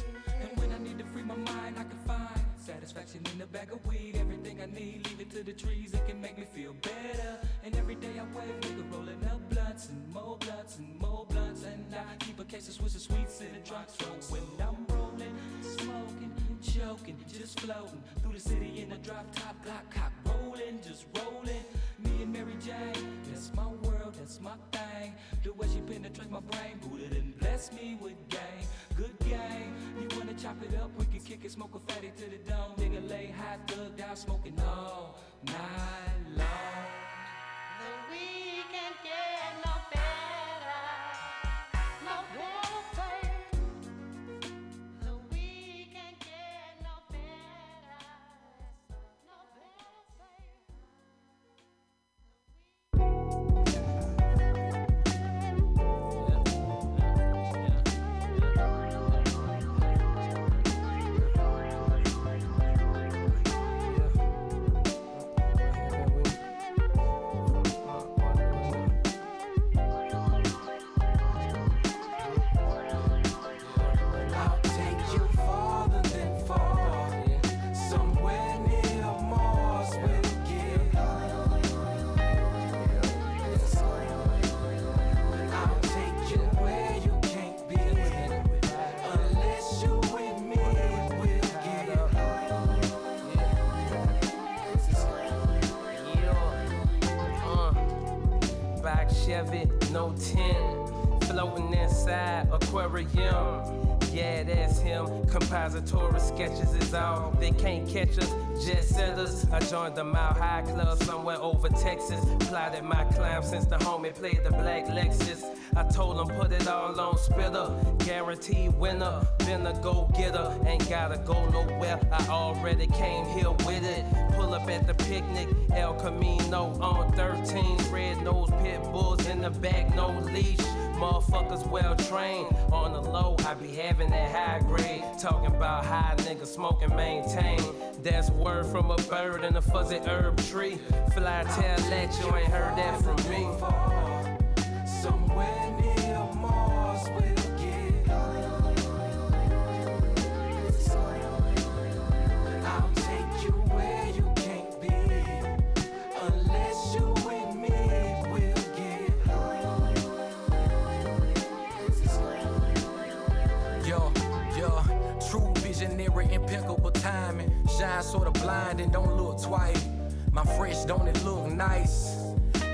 And when I need to free my mind, I can find satisfaction in a bag of weed. Everything I need, leave it to the trees. It can make me feel better. And every day I wake, nigga, rolling up blunts and more blunts and more blunts. And I keep a case of Swiss sweets in the trunk. So when I'm rolling, smoking, choking, just floating through the city in a drop top, Glock cock, rolling, just rolling. Me and Mary Jane, that's my world, that's my thing. The way she penetrates my brain, Buddha done bless me with game, good game. You wanna chop it up, we can kick it, smoke a fatty to the dome. Nigga lay high, thug down, smoking all night long. The weekend get no better, Chevy, no tent, floating inside aquarium. Yeah, that's him. Compository sketches is all. They can't catch us. just Jet setters. I joined the Mile High Club somewhere over Texas. Plotted my climb since the homie played the black Lexus. I told him put it all on spitter. Guaranteed winner. Been a go getter. Ain't gotta go nowhere. I already came here with it. Pull up at the picnic. El Camino on 13. Red nose pit bulls in the back, no leash. Motherfuckers well trained. On the low, I be having that high grade. Talking about high niggas smoking maintain. That's word from a bird in a fuzzy herb tree. Fly tail let you ain't heard that from me. Somewhere near blind and don't look twice. My fresh, don't it look nice?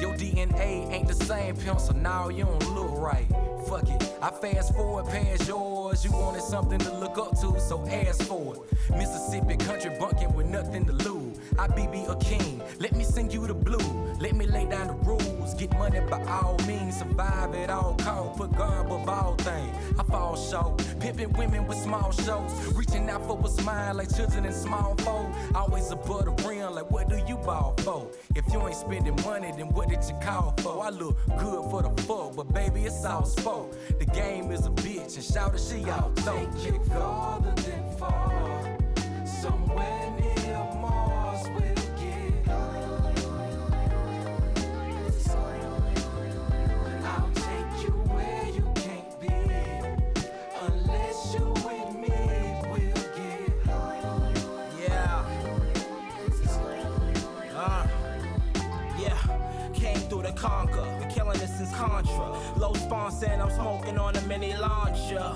Your DNA ain't the same pimp, so now you don't look right. Fuck it, I fast forward past yours. You wanted something to look up to, so ask for it. Mississippi country bunking with nothing to lose. I be be a king, let me sing you the blue. Let me lay down the rules, get money by all means, survive at all costs, put God above all things. I fall short, pimping women with small shows, reaching out for a smile like children in small folk. Always above the rim, like what do you ball for? If you ain't spending money, then what did you call for? I look good for the fuck, but baby, it's all sport. The game is a bitch, and shout it, she out Take you farther than far. Somewhere near Contra. Low spawn saying I'm smoking on a mini launcher.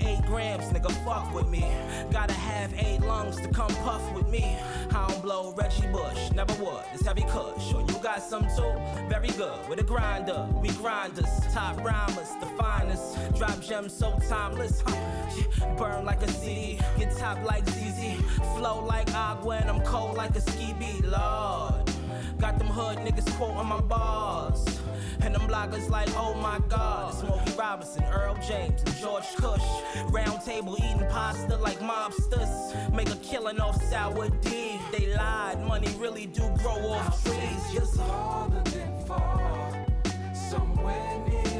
Eight grams, nigga, fuck with me. Gotta have eight lungs to come puff with me. I don't blow Reggie Bush, never would. It's heavy kush. Sure, you got some too? Very good. With a grinder, we grinders. Top rhymers, the finest. Drop gems so timeless. Huh. Burn like a CD. Get top like ZZ. Flow like agua, and I'm cold like a ski beat. Lord. Got them hood niggas quoting my bars. And them bloggers like, oh my god. It's Smokey Robinson, Earl James, and George Cush. Round table eating pasta like mobsters. Make a killing off sour D. They lied, money really do grow off trees. Yes, farther than far. Somewhere near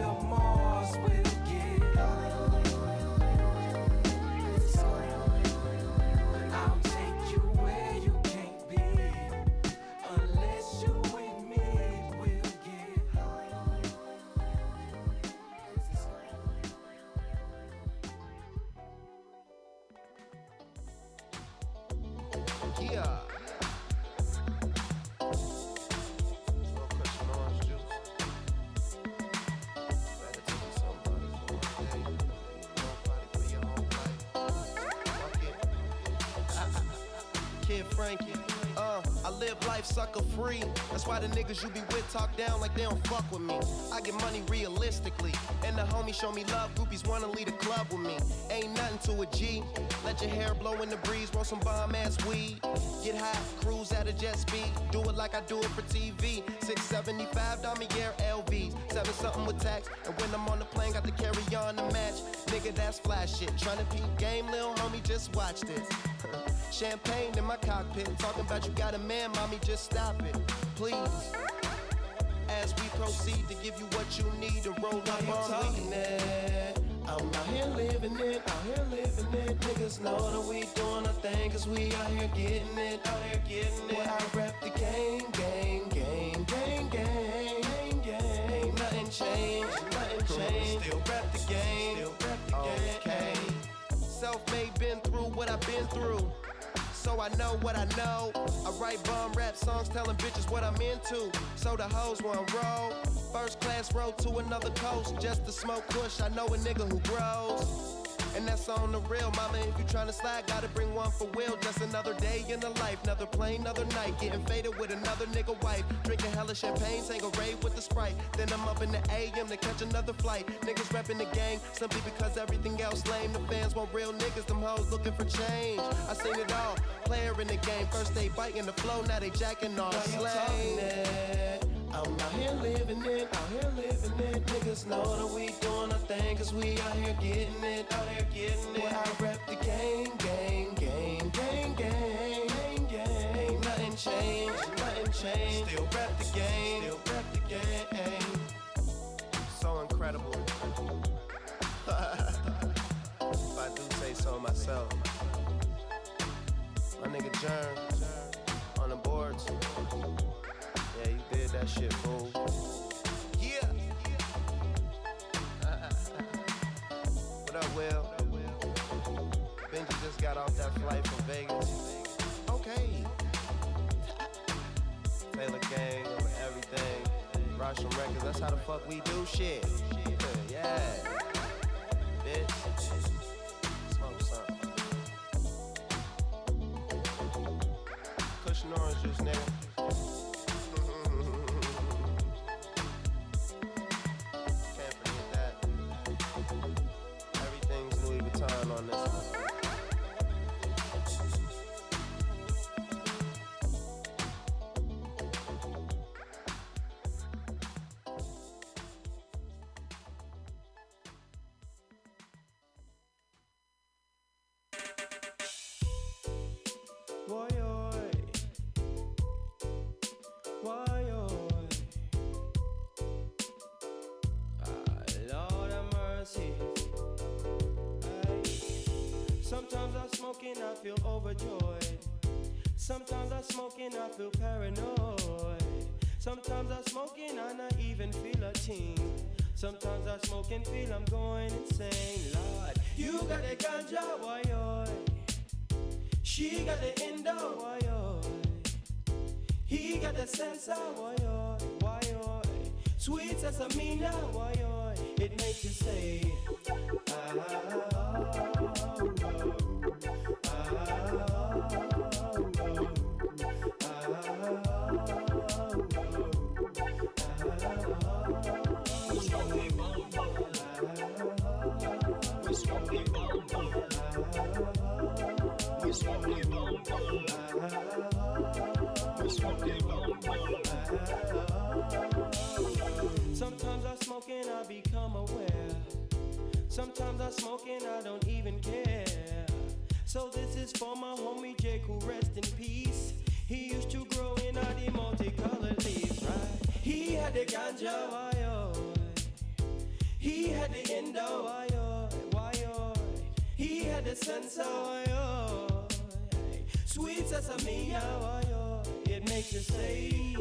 I live life sucker free. That's why the niggas you be with talk down like they don't fuck with me. I get money realistically. And the homies show me love. Groupies wanna lead a club with me. Ain't nothing to a G. Let your hair blow in the breeze. Roll some bomb ass weed. Get high, cruise at a jet speed. Do it like I do it for TV. 675 Damier LVs. Seven something with tax. And when I'm on the plane, got to carry on the match. Nigga, that's flash shit. Tryna peep game, lil homie, just watch this. Champagne in my cockpit. Talking about you got a man, mommy, just stop it. Please. As we proceed to give you what you need to roll up on weed. I'm out here living it, out here living it. Niggas know that we doing our thing, cause we out here getting it, out here getting it. Well, I rep the game, game, game, game, game, game, game. Ain't nothing changed, nothing changed. Still rep the game, still rep the game. Self-made, been through what I've been through. So I know what I know. I write bum rap songs telling bitches what I'm into. So the hoes want roll. First class road to another coast just to smoke push. I know a nigga who grows. And that's on the real, mama. If you tryna slide, gotta bring one for Will. Just another day in the life, another plane, another night. Getting faded with another nigga wife. Drinking hella champagne, rave with the sprite. Then I'm up in the AM to catch another flight. Niggas repping the gang, simply because everything else lame. The fans want real niggas, them hoes looking for change. I seen it all. Player in the game, first they biting the flow, now they jacking off. Slang. I'm out here living it, out here living it. Niggas know that we doing our thing, cause we out here getting it, out here getting it. Well, I rep the game, game, game, game, game, game, game. Ain't nothing changed, nothing changed. Still rep the game, still rep the game. So incredible. if I do say so myself. My nigga Jern that shit, fool. Yeah. what up, Will? Benji just got off that flight from Vegas. Okay. Taylor Gang and everything. Rostrum Records, that's how the fuck we do shit. yeah. Bitch. Orange juice, nigga. Sesame, why oh. It makes you say, He had the endo. He had the sensor. Sweet sesame. It makes you say,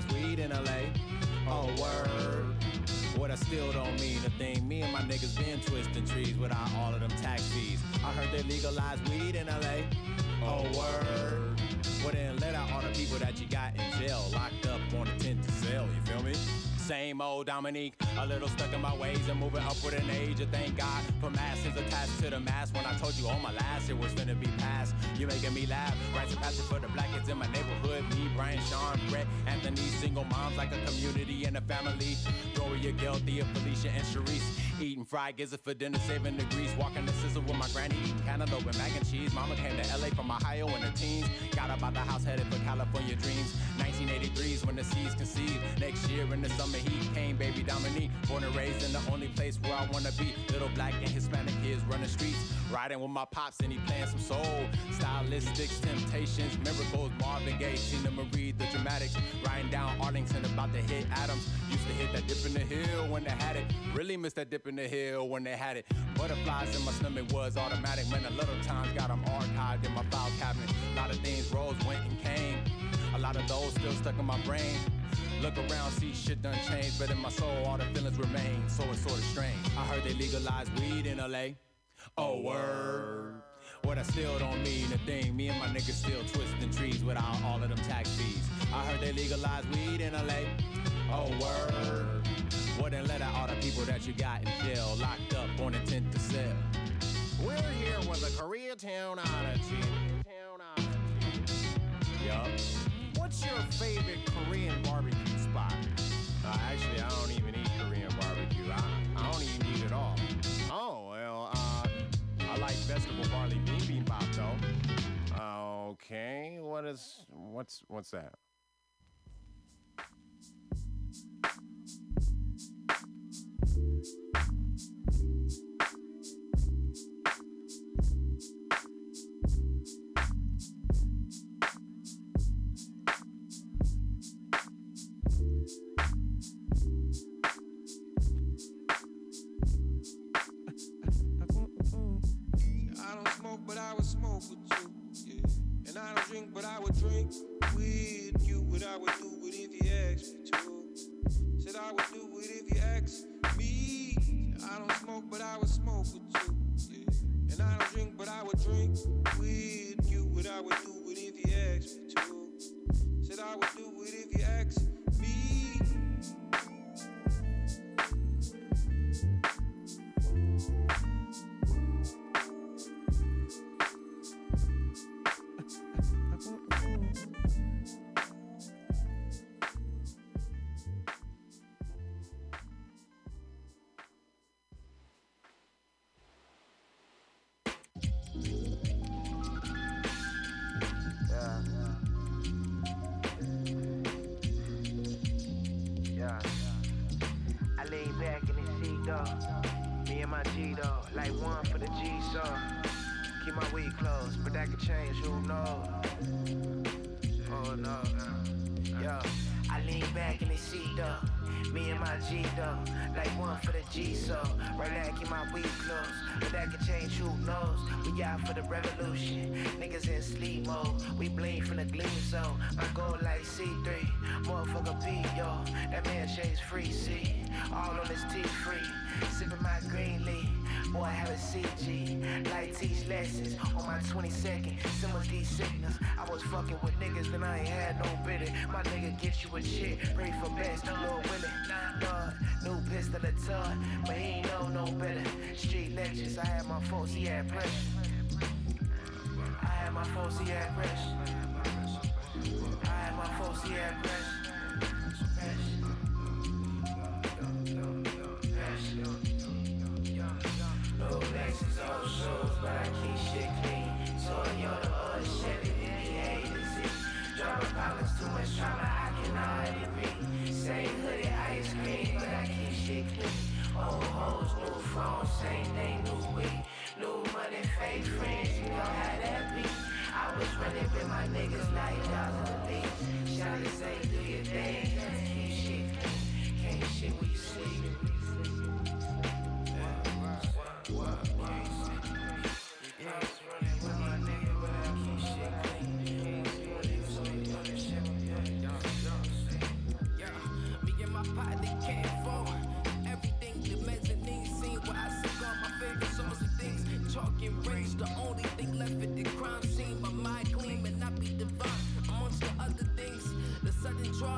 legalized weed in LA. Oh, word. What I still don't mean a thing. Me and my niggas been twisting trees without all of them tax fees. I heard they legalized weed in LA. Oh, word. Well, then let out all the people that you got in jail, locked up on a tent to sell. You feel me? Same old Dominique, a little stuck in my ways and moving up with an age. And thank God for masses attached to the mask. When I told you all my last, it was gonna be past. You making me laugh. Rites of passage for the black kids in my neighborhood. Me, Brian, Sean, Brett, Anthony, single moms like a community and a family. Gloria, Thea, Felicia, and Sharice. Eating fried gizzard for dinner, saving the grease. Walking the scissor with my granny, eating cantaloupe mac and cheese. Mama came to LA from Ohio in her teens. Got up out the house, headed for California dreams. 1983's when the seeds conceived. Next year in the summer heat came baby Dominique. Born and raised in the only place where I wanna be. Little black and Hispanic kids running streets. Riding with my pops and he playing some soul. Stylistics, temptations, miracles. Marvin Gaye, Teena Marie, the dramatics. Riding down Arlington about to hit Adams. Used to hit that dip in the hill when they had it. Really missed that dip in the hill when they had it. Butterflies in my stomach was automatic. Man, a little times got them archived in my file cabinet. A lot of things rose, went and came. A lot of those still stuck in my brain. Look around, see shit done changed, but in my soul, all the feelings remain. So it's sorta strange. I heard they legalized weed in LA. Oh, word. What I still don't mean a thing. Me and my niggas still twisting trees without all of them tax fees. I heard they legalized weed in LA. Oh, word. Well, then let out all the people that you got in jail, locked up on intent to sell. We're here with the Koreatown Oddity. Yup. What's your favorite Korean barbecue spot? Uh, actually, I don't even eat Korean barbecue. I, I don't even eat it all. Oh, well, uh, I like vegetable barley bean bibimbap though. Okay, what is what's what's that? I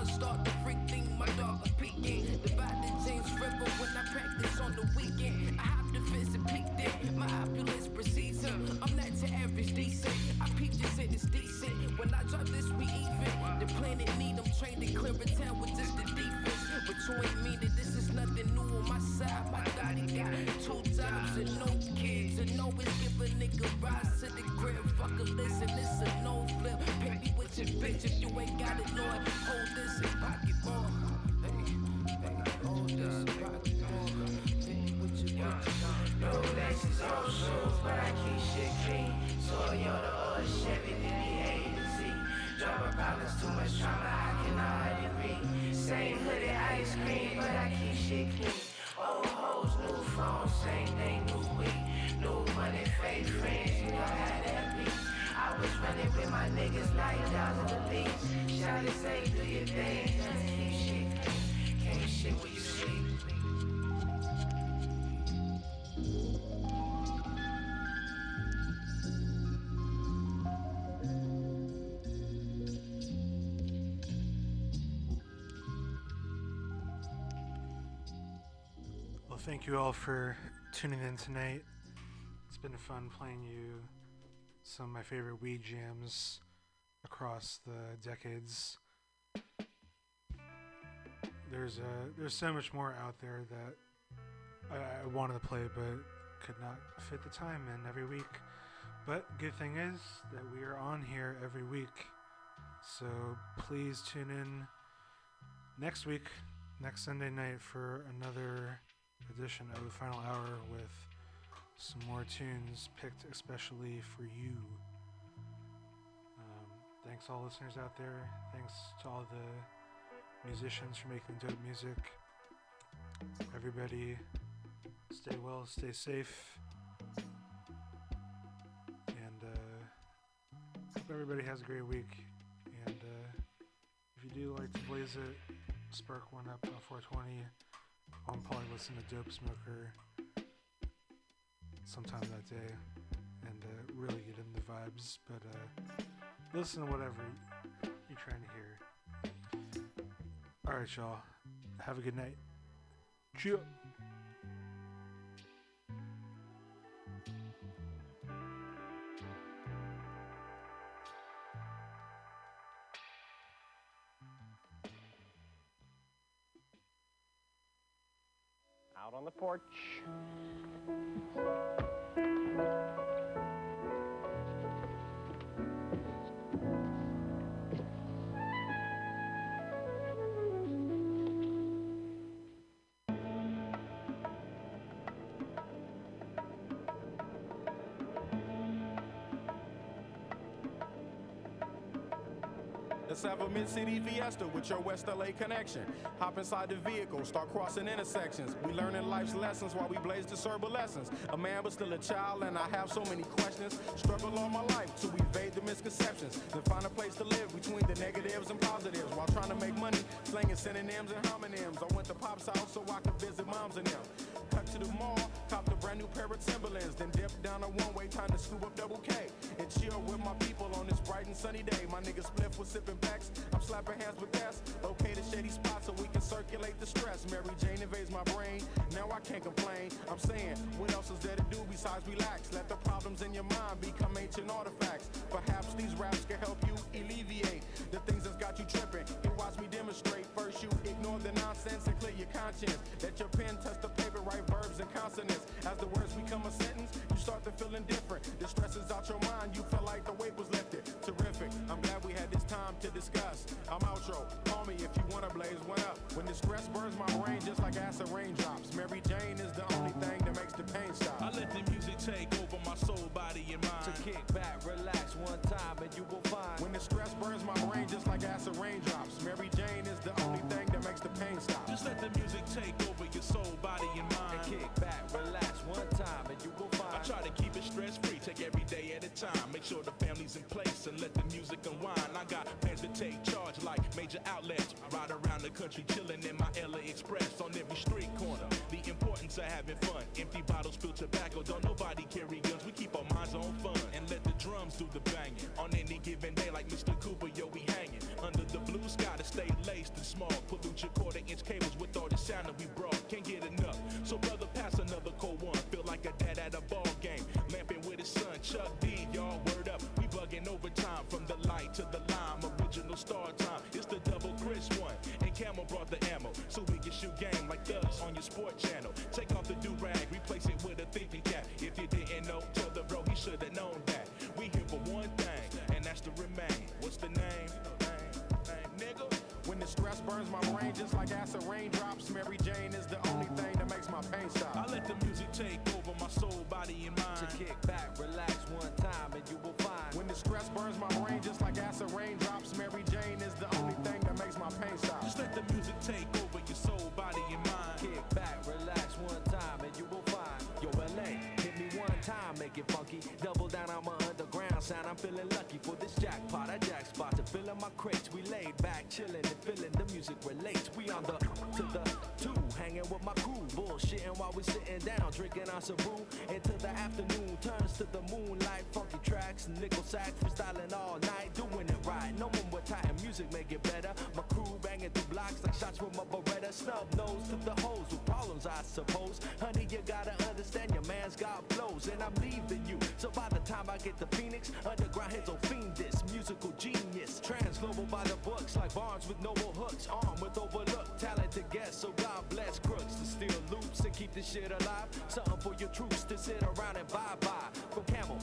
draws start to freak thing. My dog I'm peeking. The James River when I practice on the weekend. I hop the fence and peek there. My opulence precedes him. I'm not to average decent. I peep this and it's decent. When I drop this, we even. The planet need them trained to clear a town with just the defense. But you ain't mean that this is nothing new on my side. My daddy got two jobs and no kids. And always give a nigga rise to the crib. Fuck a listen, your bitch if you ain't got it, Lord. Hold this and pocket more. Hey, hey, hold this and pocket more. Pay me with your. No Lexus or shoes, but I keep shit clean. Toyota or Chevy, any A to Z. Drama problems, too much trauma, I can already read. Same hoodie, ice cream, but I keep shit clean. League. Shawty say, do your thing, keep shit. Can't shit where you sleep. Well, thank you all for tuning in tonight. It's been fun playing you some of my favorite weed jams across the decades. There's a there's so much more out there that I, I wanted to play but could not fit the time in every week. But good thing is that we are on here every week. So please tune in next week, next Sunday night for another edition of the final hour with some more tunes picked especially for you. Thanks all listeners out there. Thanks to all the musicians for making dope music. Everybody, stay well, stay safe, and uh, hope everybody has a great week. And uh, if you do like to blaze it, spark one up on 420. I'll probably listen to Dopesmoker sometime that day and uh, really get in the vibes. But uh, listen to whatever you're trying to hear. All right, y'all. Have a good night. Cheers. Out on the porch. Have a mid city fiesta with your West LA connection. Hop inside the vehicle, start crossing intersections. We learning life's lessons while we blaze the lessons. A man, but still a child, and I have so many questions. Struggle all my life to evade the misconceptions. Then find a place to live between the negatives and positives while trying to make money, slanging synonyms and homonyms. I went to Pop's house so I could visit moms and them. Cut to the mall, copped a brand new pair of Timberlands, then dipped down a one-way, time to scoop up Double K and chill with my people on this bright and sunny day. My niggas split was sipping I'm hands with gas. Locate a shady spot so we can circulate the stress. Mary Jane invades my brain, now I can't complain. I'm saying, what else is there to do besides relax? Let the problems in your mind become ancient artifacts. Perhaps these raps can help you alleviate the things that's got you tripping. Here, watch me demonstrate. First, you ignore the nonsense and clear your conscience. Let your pen touch the paper, write verbs and consonants. As the words become a sentence, you start to feel indifferent. Place and let the music unwind. I got plans to take charge like major outlets. Ride around the country chilling in my LA Express on every street corner. The importance of having fun. Empty bottles, spilled tobacco. Don't nobody sport channel. Sound. I'm feeling lucky for this jackpot. I jack spot to fill in my crates. We laid back, chilling and feeling the music relates. We on the to the two, hanging with my crew, bullshitting while we sitting down, drinking on some brew. Into the afternoon turns to the moonlight, funky tracks, nickel sax, freestyling all night, doing it right. No one with tight music make it better. My crew banging through blocks like shots with my Beretta. Snub nose to the hoes with problems, I suppose. Honey, get to Phoenix, underground hits will fiend this musical genius. Trans global by the books, like Barnes with noble hooks, armed with overlooked talented guests. So God bless crooks to steal loops and keep this shit alive. Something for your troops to sit around and bye bye. From Camel,